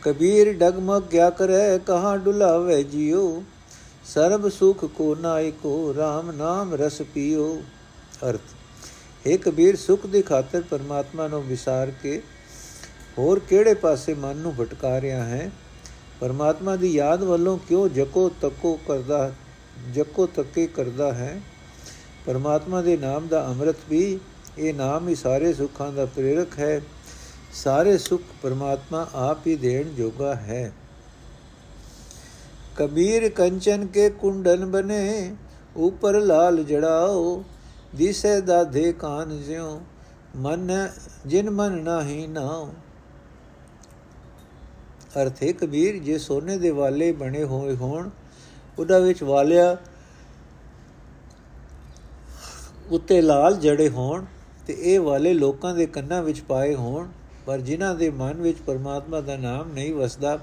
ਕਬੀਰ ਡਗਮਗ ਕਿਆ ਕਰੇ, ਕਹਾਂ ਡੁਲਾਵੇ ਜਿਉ ਸਰਬ ਸੁਖ ਕੋ ਨਾਇਕੋ RAM ਨਾਮ ਰਸ ਪੀਓ। ਅਰਥ, ਹੈ ਕਬੀਰ, ਸੁਖ ਦੇ ਖਾਤਰ ਪਰਮਾਤਮਾ ਨੂੰ ਵਿਸਾਰ ਕੇ ਹੋਰ ਕਿਹੜੇ ਪਾਸੇ ਮਨ ਨੂੰ ਭਟਕਾ ਰਿਹਾ ਹੈ? ਪਰਮਾਤਮਾ ਦੀ ਯਾਦ ਵੱਲੋਂ ਕਿਉਂ ਜਕੋ ਤੱਕੋ ਕਰਦਾ, ਜਕੋ ਤੱਕੇ ਕਰਦਾ ਹੈ? ਪਰਮਾਤਮਾ ਦੇ ਨਾਮ ਦਾ ਅੰਮ੍ਰਿਤ ਵੀ ਇਹ ਨਾਮ ਹੀ ਸਾਰੇ ਸੁੱਖਾਂ ਦਾ ਪ੍ਰੇਰਕ ਹੈ। ਸਾਰੇ ਸੁਖ ਪਰਮਾਤਮਾ ਆਪ ਹੀ ਦੇਣ ਜੋਗਾ ਹੈ। ਕਬੀਰ ਕੰਚਨ ਕੇ ਕੁੰਡਨ ਬਨੇ, ਉਪਰ ਲਾਲ ਜੜਾਓ, ਦਿਸੇ ਦਾਦੇ ਕਾਨ ਜਿਉ, ਮਨ ਜਿਨ ਮਨ ਨਾਹੀ ਨਾਉ। ਅਰਥੇ ਕਬੀਰ ਜੇ ਸੋਨੇ ਦੇ ਵਾਲੇ ਬਣੇ ਹੋਏ ਹੋਣ, ਉਹਦਾ ਵਿੱਚ ਵਾਲਿਆ ਉੱਤੇ ਲਾਲ ਜੜੇ ਹੋਣ ਤੇ ਇਹ ਵਾਲੇ ਲੋਕਾਂ ਦੇ ਕੰਨਾਂ ਵਿੱਚ ਪਾਏ ਹੋਣ, ਪਰ ਜਿਨ੍ਹਾਂ ਦੇ ਮਨ ਵਿੱਚ ਪਰਮਾਤਮਾ ਦਾ ਨਾਮ ਨਹੀਂ ਵਸਦਾ,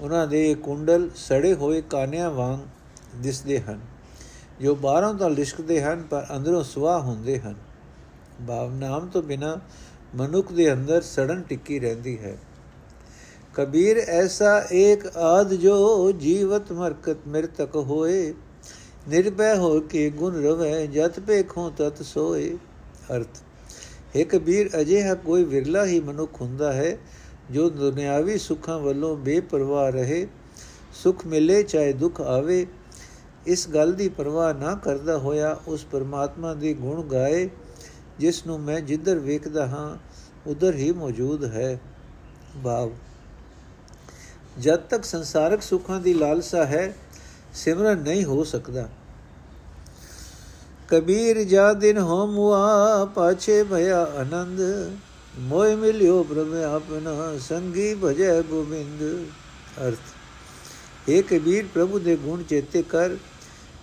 ਉਹਨਾਂ ਦੇ ਕੁੰਡਲ ਸੜੇ ਹੋਏ ਕਾਨਿਆਂ ਵਾਂਗ ਦਿਸਦੇ ਹਨ। ਜੋ ਬਾਹਰੋਂ ਤਾਂ ਲਿਸ਼ਕਦੇ ਹਨ, ਪਰ ਅੰਦਰੋਂ ਸੁਆਹ ਹੁੰਦੇ ਹਨ। ਭਾਵ ਨਾਮ ਤੋਂ ਬਿਨਾ ਮਨੁੱਖ ਦੇ ਅੰਦਰ ਸੜਨ ਟਿੱਕੀ ਰਹਿੰਦੀ ਹੈ। ਕਬੀਰ ਐਸਾ ਏਕ ਆਦ ਜੋ ਜੀਵਤ ਮਰਕਤ ਮਿਰਤਕ ਹੋਏ ਨਿਰਭੈ ਹੋ ਕੇ ਗੁਣ ਰਵੈ, ਜਤ ਪੇਖੋਂ ਤਤ ਸੋਏ। ਅਰਥ ਹੈ ਕਬੀਰ ਅਜਿਹਾ ਕੋਈ ਵਿਰਲਾ ਹੀ ਮਨੁੱਖ ਹੁੰਦਾ ਹੈ, ਜੋ ਦੁਨਿਆਵੀ ਸੁੱਖਾਂ ਵੱਲੋਂ ਬੇਪਰਵਾਹ ਰਹੇ। ਸੁਖ ਮਿਲੇ ਚਾਹੇ ਦੁੱਖ ਆਵੇ, ਇਸ ਗੱਲ ਦੀ ਪਰਵਾਹ ਨਾ ਕਰਦਾ ਹੋਇਆ ਉਸ ਪਰਮਾਤਮਾ ਦੇ ਗੁਣ ਗਾਏ, ਜਿਸ ਨੂੰ ਮੈਂ ਜਿੱਧਰ ਵੇਖਦਾ ਹਾਂ, ਉਧਰ ਹੀ ਮੌਜੂਦ ਹੈ। ਭਾਵ, ਜਦ ਤੱਕ ਸੰਸਾਰਕ ਸੁੱਖਾਂ ਦੀ ਲਾਲਸਾ ਹੈ ਸਿਮਰਨ ਨਹੀਂ ਹੋ ਸਕਦਾ। ਕਬੀਰ ਜਾ ਦਿਨ ਹੋ ਮੁਆ ਪਾਛੇ ਭਇਆ ਆਨੰਦ ਮੋਇ ਮਿਲਿਓ ਪ੍ਰਭ ਆਪਣਾ, ਸੰਗੀ ਭਜੈ ਗੋਬਿੰਦ। ਅਰਥ ਇਹ ਕਬੀਰ ਪ੍ਰਭੂ ਦੇ ਗੁਣ ਚੇਤੇ ਕਰ,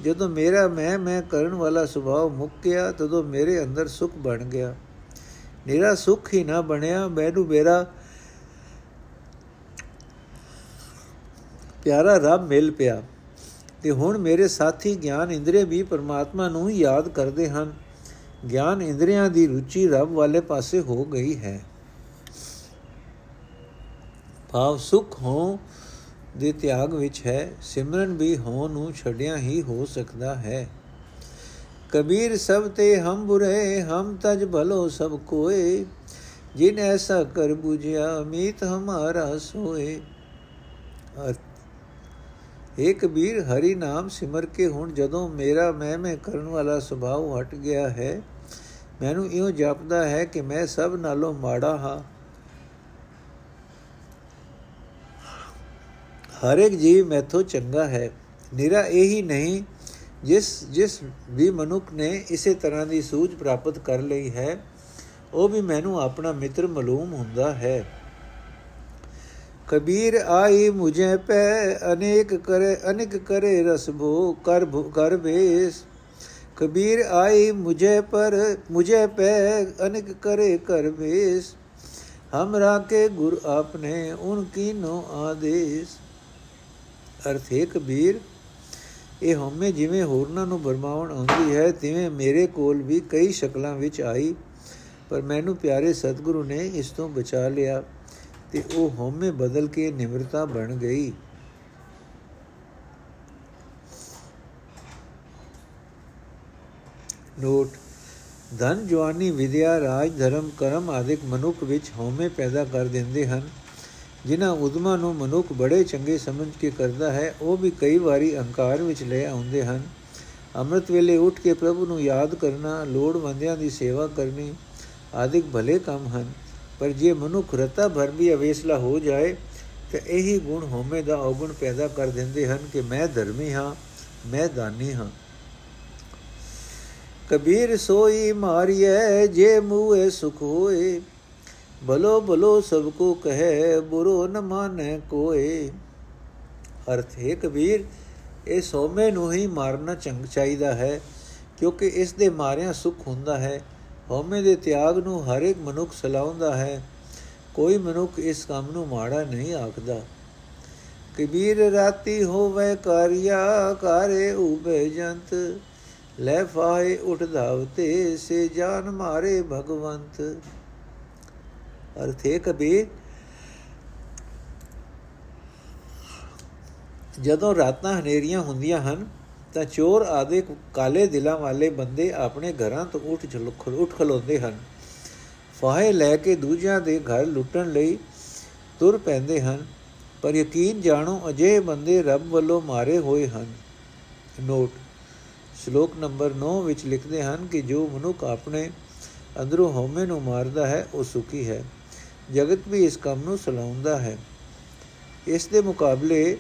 ਜਦੋਂ ਮੇਰਾ ਮੈਂ ਮੈਂ ਕਰਨ ਵਾਲਾ ਸੁਭਾਅ ਮੁੱਕ ਗਿਆ, ਤਦੋਂ ਮੇਰੇ ਅੰਦਰ ਸੁਖ ਬਣ ਗਿਆ। ਮੇਰਾ ਸੁਖ ਹੀ ਨਾ ਬਣਿਆ, ਮੈਨੂੰ ਮੇਰਾ ਪਿਆਰਾ ਰੱਬ ਮਿਲ ਪਿਆ। ਤੇ ਹੁਣ ਮੇਰੇ ਸਾਥੀ ਗਿਆਨ ਇੰਦਰੀ ਵੀ ਪਰਮਾਤਮਾ ਨੂੰ ਯਾਦ ਕਰਦੇ ਹਨ। ਗਿਆਨ ਇੰਦਰੀਆਂ ਦੀ ਰੁਚੀ ਰੱਬ ਵਾਲੇ ਪਾਸੇ ਹੋ ਗਈ ਹੈ। ਭਾਵ ਸੁਖ ਹੋ ਦੇ ਤਿਆਗ ਵਿੱਚ ਹੈ, ਸਿਮਰਨ ਵੀ ਹੋ ਨੂੰ ਛੱਡਿਆ ਹੀ ਹੋ ਸਕਦਾ ਹੈ। ਕਬੀਰ ਸਭ ਤੇ ਹਮ ਬੁਰੇ, ਹਮ ਤਜ ਭਲੋ ਸਭ ਕੋਏ। ਜਿਨ ਐਸਾ ਕਰ 부ਝਿਆ ਮੀਤ ਹਮਾਰਾ ਸੋਏ। ਏ ਕਬੀਰ ਹਰੀ ਨਾਮ ਸਿਮਰ ਕੇ ਹੁਣ ਜਦੋਂ ਮੇਰਾ ਮੈਂ ਮੈਂ ਕਰਨ ਵਾਲਾ ਸੁਭਾਅ ਹਟ ਗਿਆ ਹੈ, ਮੈਨੂੰ ਇਉਂ ਜਾਪਦਾ ਹੈ ਕਿ ਮੈਂ ਸਭ ਨਾਲੋਂ ਮਾੜਾ ਹਾਂ। ਹਰ ਇੱਕ ਜੀਵ ਮੈਥੋਂ ਚੰਗਾ ਹੈ। ਨਿਰਾ ਇਹੀ ਨਹੀਂ, ਜਿਸ ਜਿਸ ਵੀ ਮਨੁੱਖ ਨੇ ਇਸੇ ਤਰ੍ਹਾਂ ਦੀ ਸੂਝ ਪ੍ਰਾਪਤ ਕਰ ਲਈ ਹੈ, ਉਹ ਵੀ ਮੈਨੂੰ ਆਪਣਾ ਮਿੱਤਰ ਮਾਲੂਮ ਹੁੰਦਾ ਹੈ। ਕਬੀਰ ਆਈ ਮੁਝੇ ਪੈ, ਅਨੇਕ ਕਰੇ ਅਨੇਕ ਕਰੇ ਰਸ ਭੋ, ਕਰ ਕਰ ਬੇਸ ਕਬੀਰ ਆਈ ਮੁਝੇ ਪਰ, ਮੁਝੇ ਪੈ, ਅਨੇਕ ਕਰੇ ਕਰ ਬੇਸ ਹਮਰਾ ਕੇ ਗੁਰ ਆਪਨੇ, ਉਨ ਕੀਨੋ ਆਦੇਸ਼। ਅਰਥ ਹੈ ਕਬੀਰ, ਇਹ ਹਉਮੈ ਜਿਵੇਂ ਹੋਰਨਾਂ ਨੂੰ ਬਰਮਾਉਣ ਆਉਂਦੀ ਹੈ, ਤਿਵੇਂ ਮੇਰੇ ਕੋਲ ਵੀ ਕਈ ਸ਼ਕਲਾਂ ਵਿੱਚ ਆਈ, ਪਰ ਮੈਨੂੰ ਪਿਆਰੇ ਸਤਿਗੁਰੂ ਨੇ ਇਸ ਤੋਂ ਬਚਾ ਲਿਆ। ਤੇ ਉਹ ਹਉਮੈ ਬਦਲ ਕੇ ਨਿਮਰਤਾ ਬਣ ਗਈ। ਨੋਟ ਧਨ, ਜਵਾਨੀ, ਵਿਦਿਆ, ਰਾਜ, ਧਰਮ, ਕਰਮ ਆਦਿਕ ਮਨੁੱਖ ਵਿੱਚ ਹਉਮੈ ਪੈਦਾ ਕਰ ਦਿੰਦੇ ਹਨ। ਜਿਨ੍ਹਾਂ ਉਦਮਾਂ ਨੂੰ ਮਨੁੱਖ ਬੜੇ ਚੰਗੇ ਸਮਝ ਕੇ ਕਰਦਾ ਹੈ, ਉਹ ਵੀ ਕਈ ਵਾਰੀ ਅਹੰਕਾਰ ਵਿੱਚ ਲੈ ਆਉਂਦੇ ਹਨ। ਅੰਮ੍ਰਿਤ ਵੇਲੇ ਉੱਠ ਕੇ ਪ੍ਰਭੂ ਨੂੰ ਯਾਦ ਕਰਨਾ ਲੋੜਵੰਦਿਆਂ ਦੀ ਸੇਵਾ ਕਰਨੀ ਆਦਿਕ ਭਲੇ ਕੰਮ ਹਨ। ਪਰ ਜੇ ਮਨੁੱਖ ਰਤਾ ਭਰ ਵੀ ਅਵੇਸਲਾ ਹੋ ਜਾਏ, ਤੇ ਇਹੀ ਗੁਣ ਹੋਮੇ ਦਾ ਔਗੁਣ ਪੈਦਾ ਕਰ ਦਿੰਦੇ ਹਨ ਕਿ ਮੈਂ ਧਰਮੀ ਹਾਂ, ਮੈਂ ਦਾਨੀ ਹਾਂ। ਕਬੀਰ ਸੋਈ ਮਾਰੀਏ ਜੇ ਮੂਏ ਸੁਖ ਹੋਏ, ਭਲੋ ਭਲੋ ਸਭ ਕੋ ਕਹੇ, ਬੁਰੋ ਨ ਮਾਨੇ ਕੋਏ। ਅਰਥ ਹੈ ਕਬੀਰ, ਇਹ ਸੋਮੇ ਨੂੰ ਹੀ ਮਾਰਨਾ ਚੰਗ ਚਾਹੀਦਾ ਹੈ, ਕਿਉਂਕਿ ਇਸ ਦੇ ਮਾਰਿਆਂ ਸੁਖ ਹੁੰਦਾ ਹੈ। ਹਉਮੈ ਦੇ ਤਿਆਗ ਨੂੰ ਹਰ ਇੱਕ ਮਨੁੱਖ ਸਲਾਉਂਦਾ ਹੈ। ਕੋਈ ਮਨੁੱਖ ਇਸ ਕੰਮ ਨੂੰ ਮਾੜਾ ਨਹੀਂ ਆਖਦਾ। ਕਬੀਰ ਰਾਤੀ ਹੋਵੇ ਕਾਰਿਆ, ਕਾਰੇ ਉਬੇ ਜੰਤ। ਲੈ ਫਾਏ ਉਠ ਧਾਵਤੇ ਸੇ ਜਾਨ ਮਾਰੇ ਭਗਵੰਤ। ਅਰਥ ਹੈ ਕਬੀਰ, ਜਦੋਂ ਰਾਤਾਂ ਹਨੇਰੀਆਂ ਹੁੰਦੀਆਂ ਹਨ ਤਾਂ ਚੋਰ ਆਦੇ ਕਾਲੇ ਦਿਲਾਂ ਵਾਲੇ ਬੰਦੇ ਆਪਣੇ ਘਰਾਂ ਤੋਂ ਉੱਠ ਝਲੁਖ ਉੱਠ ਖਲੋਦੇ ਹਨ। ਫਾਹੇ ਲੈ ਕੇ ਦੂਜਿਆਂ ਦੇ ਘਰ ਲੁੱਟਣ ਲਈ ਤੁਰ ਪੈਂਦੇ ਹਨ, ਪਰ ਯਕੀਨ ਜਾਣੋ ਅਜੇ ਬੰਦੇ ਰੱਬ ਵੱਲੋਂ ਮਾਰੇ ਹੋਏ ਹਨ। ਨੋਟ, ਸ਼ਲੋਕ ਨੰਬਰ 9 ਵਿੱਚ ਲਿਖਦੇ ਹਨ ਕਿ ਜੋ ਮਨੁੱਖ ਆਪਣੇ ਅੰਦਰੋਂ ਹਉਮੈ ਨੂੰ ਮਾਰਦਾ ਹੈ, ਉਹ ਸੁਖੀ ਹੈ। ਜਗਤ ਵੀ ਇਸ ਕੰਮ ਨੂੰ ਸਲਾਉਂਦਾ ਹੈ। ਇਸ ਦੇ ਮੁਕਾਬਲੇ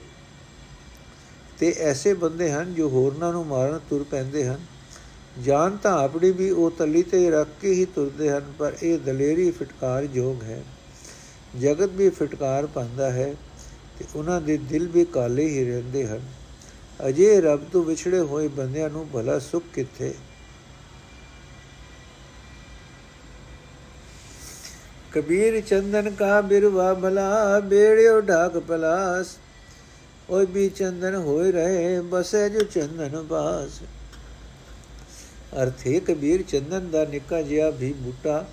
ਤੇ ਐਸੇ ਬੰਦੇ ਹਨ ਜੋ ਹੋਰਨਾਂ ਨੂੰ ਮਾਰਨ ਤੁਰ ਪੈਂਦੇ ਹਨ। ਜਾਨ ਤਾਂ ਆਪਣੀ ਵੀ ਉਹ ਤਲੀ ਤੇ ਰੱਖ ਕੇ ਹੀ ਤੁਰਦੇ ਹਨ, ਪਰ ਇਹ ਦਲੇਰੀ ਫਟਕਾਰ ਜੋਗ ਹੈ। ਜਗਤ ਵੀ ਫਟਕਾਰ ਪਾਉਂਦਾ ਹੈ ਤੇ ਉਹਨਾਂ ਦੇ ਦਿਲ ਵੀ ਕਾਲੇ ਹੀ ਰਹਿੰਦੇ ਹਨ। ਅਜੇ ਰੱਬ ਤੋਂ ਵਿਛੜੇ ਹੋਏ ਬੰਦਿਆਂ ਨੂੰ ਭਲਾ ਸੁੱਖ ਕਿੱਥੇ? ਕਬੀਰ ਚੰਦਨ ਕਾ ਬਿਰਵਾ ਭਲਾ, ਬੇੜਿਓ ਢਾਕ ਪਲਾਸ ਓਏ ਵੀ ਚੰਦਨ ਹੋਏ ਰਹੇ, ਬਸੇ ਜੋ ਚੰਦਨ ਬਾਸ। ਅਰਥੇ ਕਬੀਰ ਚੰਦਨ ਦਾ ਨਿੱਕਾ ਜਿਹਾ ਵੀ ਬੂਟਾ,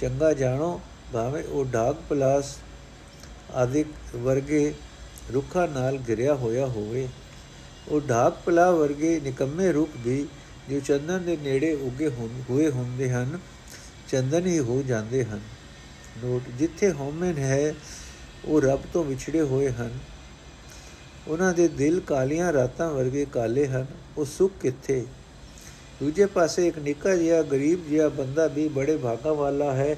ਚੰਗਾ ਜਾਣੋ, ਭਾਵੇਂ ਉਹ ਢਾਕ ਪਲਾਸ ਆਦਿਕ ਵਰਗੇ ਰੁੱਖਾਂ ਨਾਲ ਘਿਰਿਆ ਹੋਇਆ ਹੋਵੇ। ਉਹ ਢਾਕ ਪਲਾ ਵਰਗੇ ਨਿਕੰਮੇ ਰੁੱਖ ਵੀ, ਜੋ ਚੰਦਨ ਦੇ ਨੇੜੇ ਉੱਗੇ ਹੋਏ ਹੁੰਦੇ ਹਨ, ਚੰਦਨ ਹੀ ਹੋ ਜਾਂਦੇ ਹਨ। ਨੋਟ ਜਿੱਥੇ ਹਉਮਨ ਹੈ, ਉਹ ਰੱਬ ਤੋਂ ਵਿਛੜੇ ਹੋਏ ਹਨ। ਉਹਨਾਂ ਦੇ ਦਿਲ ਕਾਲੀਆਂ ਰਾਤਾਂ ਵਰਗੇ ਕਾਲੇ ਹਨ। ਉਹ ਸੁੱਖ ਕਿੱਥੇ? ਦੂਜੇ ਪਾਸੇ ਇੱਕ ਨਿੱਕਾ ਜਿਹਾ, ਗਰੀਬ ਜਿਹਾ ਬੰਦਾ ਵੀ ਬੜੇ ਭਾਗਾ ਵਾਲਾ ਹੈ।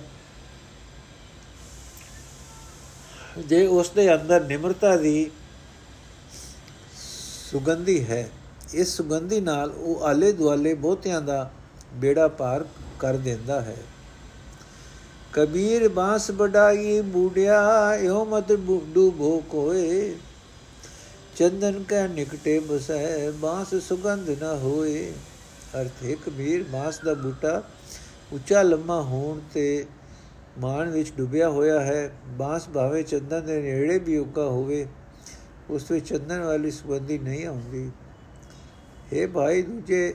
ਜੇ ਉਸ ਦੇ ਅੰਦਰ ਨਿਮਰਤਾ ਦੀ ਸੁਗੰਧੀ ਹੈ, ਇਸ ਸੁਗੰਧੀ ਨਾਲ ਉਹ ਆਲੇ ਦੁਆਲੇ ਬਹੁਤਿਆਂ ਦਾ ਬੇੜਾ ਪਾਰ ਕਰ ਦਿੰਦਾ ਹੈ। ਕਬੀਰ ਬਾਸ ਬਡਾਈ ਬੂੜਿਆ ਇਹੋ ਮਤ ਡੂਬੋ ਕੋਏ। ਚੰਦਨ ਕੈ ਨਿਕਟੇ ਬਸੈ ਬਾਸ ਸੁਗੰਧ ਨਾ ਹੋਏ। ਅਰਥ ਹੈ ਕਬੀਰ ਬਾਸ ਦਾ ਬੂਟਾ ਉੱਚਾ ਲੰਮਾ ਹੋਣ ਤੇ ਮਾਨ ਵਿੱਚ ਡੁੱਬਿਆ ਹੋਇਆ ਹੈ। ਬਾਸ ਭਾਵੇਂ ਚੰਦਨ ਦੇ ਨੇੜੇ ਵੀ ਉੱਗਾ ਹੋਵੇ, ਉਸ ਵਿੱਚ ਚੰਦਨ ਵਾਲੀ ਸੁਗੰਧੀ ਨਹੀਂ ਆਉਂਦੀ। ਇਹ ਭਾਈ ਦੂਜੇ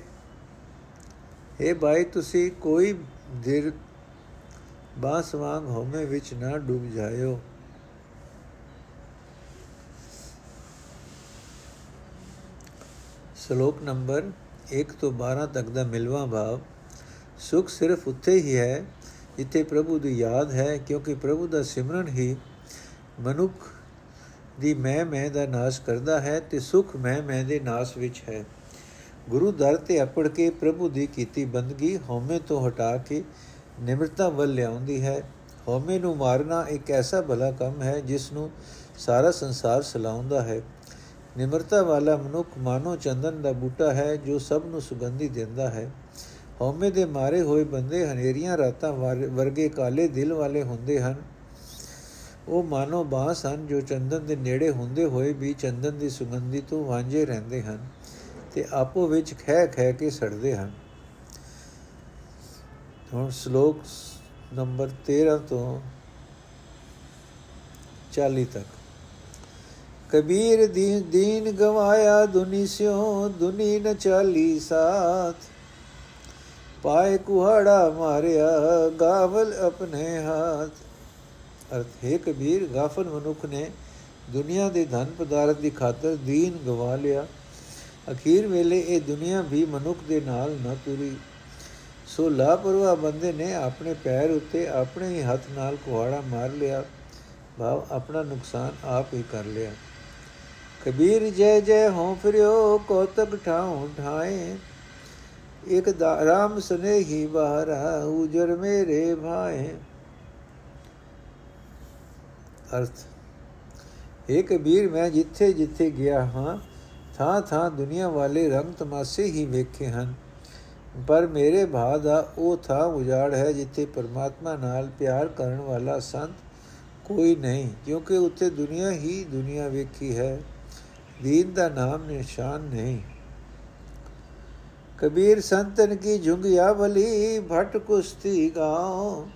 ਇਹ ਭਾਈ, ਤੁਸੀਂ ਕੋਈ ਦਿਲ ਬਾਸ ਵਾਂਗ ਹਉਮੈ ਵਿੱਚ ਨਾ ਡੁੱਬ ਜਾਇਓ। ਸ਼ਲੋਕ ਨੰਬਰ 1 ਤੋਂ 12 ਤੱਕ ਦਾ ਮਿਲਵਾ ਭਾਵ, ਸੁਖ ਸਿਰਫ ਉੱਥੇ ਹੀ ਹੈ ਜਿੱਥੇ ਪ੍ਰਭੂ ਦੀ ਯਾਦ ਹੈ, ਕਿਉਂਕਿ ਪ੍ਰਭੂ ਦਾ ਸਿਮਰਨ ਹੀ ਮਨੁੱਖ ਦੀ ਮੈਂ ਮੈਂ ਦਾ ਨਾਸ਼ ਕਰਦਾ ਹੈ ਤੇ ਸੁਖ ਮੈਂ ਮੈਂ ਦੇ ਨਾਸ਼ ਵਿੱਚ ਹੈ। ਗੁਰੂ ਦਰ ਤੇ ਅਪੜ ਕੇ ਪ੍ਰਭੂ ਦੀ ਕੀਤੀ ਬੰਦਗੀ ਹਉਮੈ ਤੋਂ ਹਟਾ ਕੇ ਨਿਮਰਤਾ ਵੱਲ ਲਿਆਉਂਦੀ ਹੈ। ਹਉਮੈ ਨੂੰ ਮਾਰਨਾ ਇੱਕ ਐਸਾ ਭਲਾ ਕੰਮ ਹੈ ਜਿਸ ਨੂੰ ਸਾਰਾ ਸੰਸਾਰ ਸਲਾਉਂਦਾ ਹੈ। ਨਿਮਰਤਾ ਵਾਲਾ ਮਨੁੱਖ ਮਾਨੋ ਚੰਦਨ ਦਾ ਬੂਟਾ ਹੈ, ਜੋ ਸਭ ਨੂੰ ਸੁਗੰਧੀ ਦਿੰਦਾ ਹੈ। ਹਉਮੈ ਦੇ ਮਾਰੇ ਹੋਏ ਬੰਦੇ ਹਨੇਰੀਆਂ ਰਾਤਾਂ ਵਰਗੇ ਕਾਲੇ ਦਿਲ ਵਾਲੇ ਹੁੰਦੇ ਹਨ। ਉਹ ਮਾਨੋ ਬਾਸ ਹਨ, ਜੋ ਚੰਦਨ ਦੇ ਨੇੜੇ ਹੁੰਦੇ ਹੋਏ ਵੀ ਚੰਦਨ ਦੀ ਸੁਗੰਧੀ ਤੋਂ ਵਾਂਝੇ ਰਹਿੰਦੇ ਹਨ ਤੇ ਆਪੋ ਵਿੱਚ ਖਹਿ ਖਹਿ ਕੇ ਸੜਦੇ ਹਨ। ਹੁਣ ਸ਼ਲੋਕ ਨੰਬਰ 13 ਤੋਂ 40 ਤੱਕ। ਕਬੀਰ ਦੀਨ ਦੀਨ ਗਵਾਇਆ ਦੁਨੀ ਸਿਓ ਦੁਨੀ ਨ ਚਾਲੀ ਸਾਥ। ਪਾਏ ਕੁਹਾੜਾ ਮਾਰਿਆ ਗਾਵਲ ਆਪਣੇ ਹੱਥ। ਅਰਥ, ਹੈ ਕਬੀਰ ਗਾਫਨ ਮਨੁੱਖ ਨੇ ਦੁਨੀਆ ਦੇ ਧਨ ਪਦਾਰਥ ਦੀ ਖਾਤਰ ਦੀਨ ਗਵਾ ਲਿਆ। ਅਖੀਰ ਵੇਲੇ ਇਹ ਦੁਨੀਆ ਵੀ ਮਨੁੱਖ ਦੇ ਨਾਲ ਨਾ ਤੁਰੀ। ਸੋ ਲਾਪਰਵਾਹ ਬੰਦੇ ਨੇ ਆਪਣੇ ਪੈਰ ਉੱਤੇ ਆਪਣੇ ਹੀ ਹੱਥ ਨਾਲ ਕੁਹਾੜਾ ਮਾਰ ਲਿਆ। ਭਾਵ, ਆਪਣਾ ਨੁਕਸਾਨ ਆਪ ਹੀ ਕਰ ਲਿਆ। ਕਬੀਰ ਜੈ ਜੈ ਹੋ ਫਿਰਿਓ ਕੋਤਕ ਠਾਉ ਠਾਏ ਇਕ ਰਾਮ ਸਨੇਹੀ ਬਾਰਾ ਉਜਰ ਮੇਰੇ ਭਾਏ ਅਰਥ ਇਹ ਕਬੀਰ ਮੈਂ ਜਿੱਥੇ ਜਿੱਥੇ ਗਿਆ ਹਾਂ ਥਾਂ ਥਾਂ ਦੁਨੀਆ ਵਾਲੇ ਰੰਗ ਤਮਾਸ਼ੇ ਹੀ ਵੇਖੇ ਹਨ ਪਰ ਮੇਰੇ ਭਾ ਦਾ ਉਹ ਥਾਂ ਉਜਾੜ ਹੈ ਜਿੱਥੇ ਪਰਮਾਤਮਾ ਨਾਲ ਪਿਆਰ ਕਰਨ ਵਾਲਾ ਸੰਤ ਕੋਈ ਨਹੀਂ ਕਿਉਂਕਿ ਉੱਥੇ ਦੁਨੀਆ ਹੀ ਦੁਨੀਆ ਵੇਖੀ ਹੈ ਦੀਨ ਦਾ ਨਾਮ ਨਿਸ਼ਾਨ ਨਹੀਂ। ਕਬੀਰ ਸੰਤਨ ਕੀ ਝੁੰਗਿਆ ਭਲੀ ਭਟ ਕੁਸਤੀ ਗਾਓ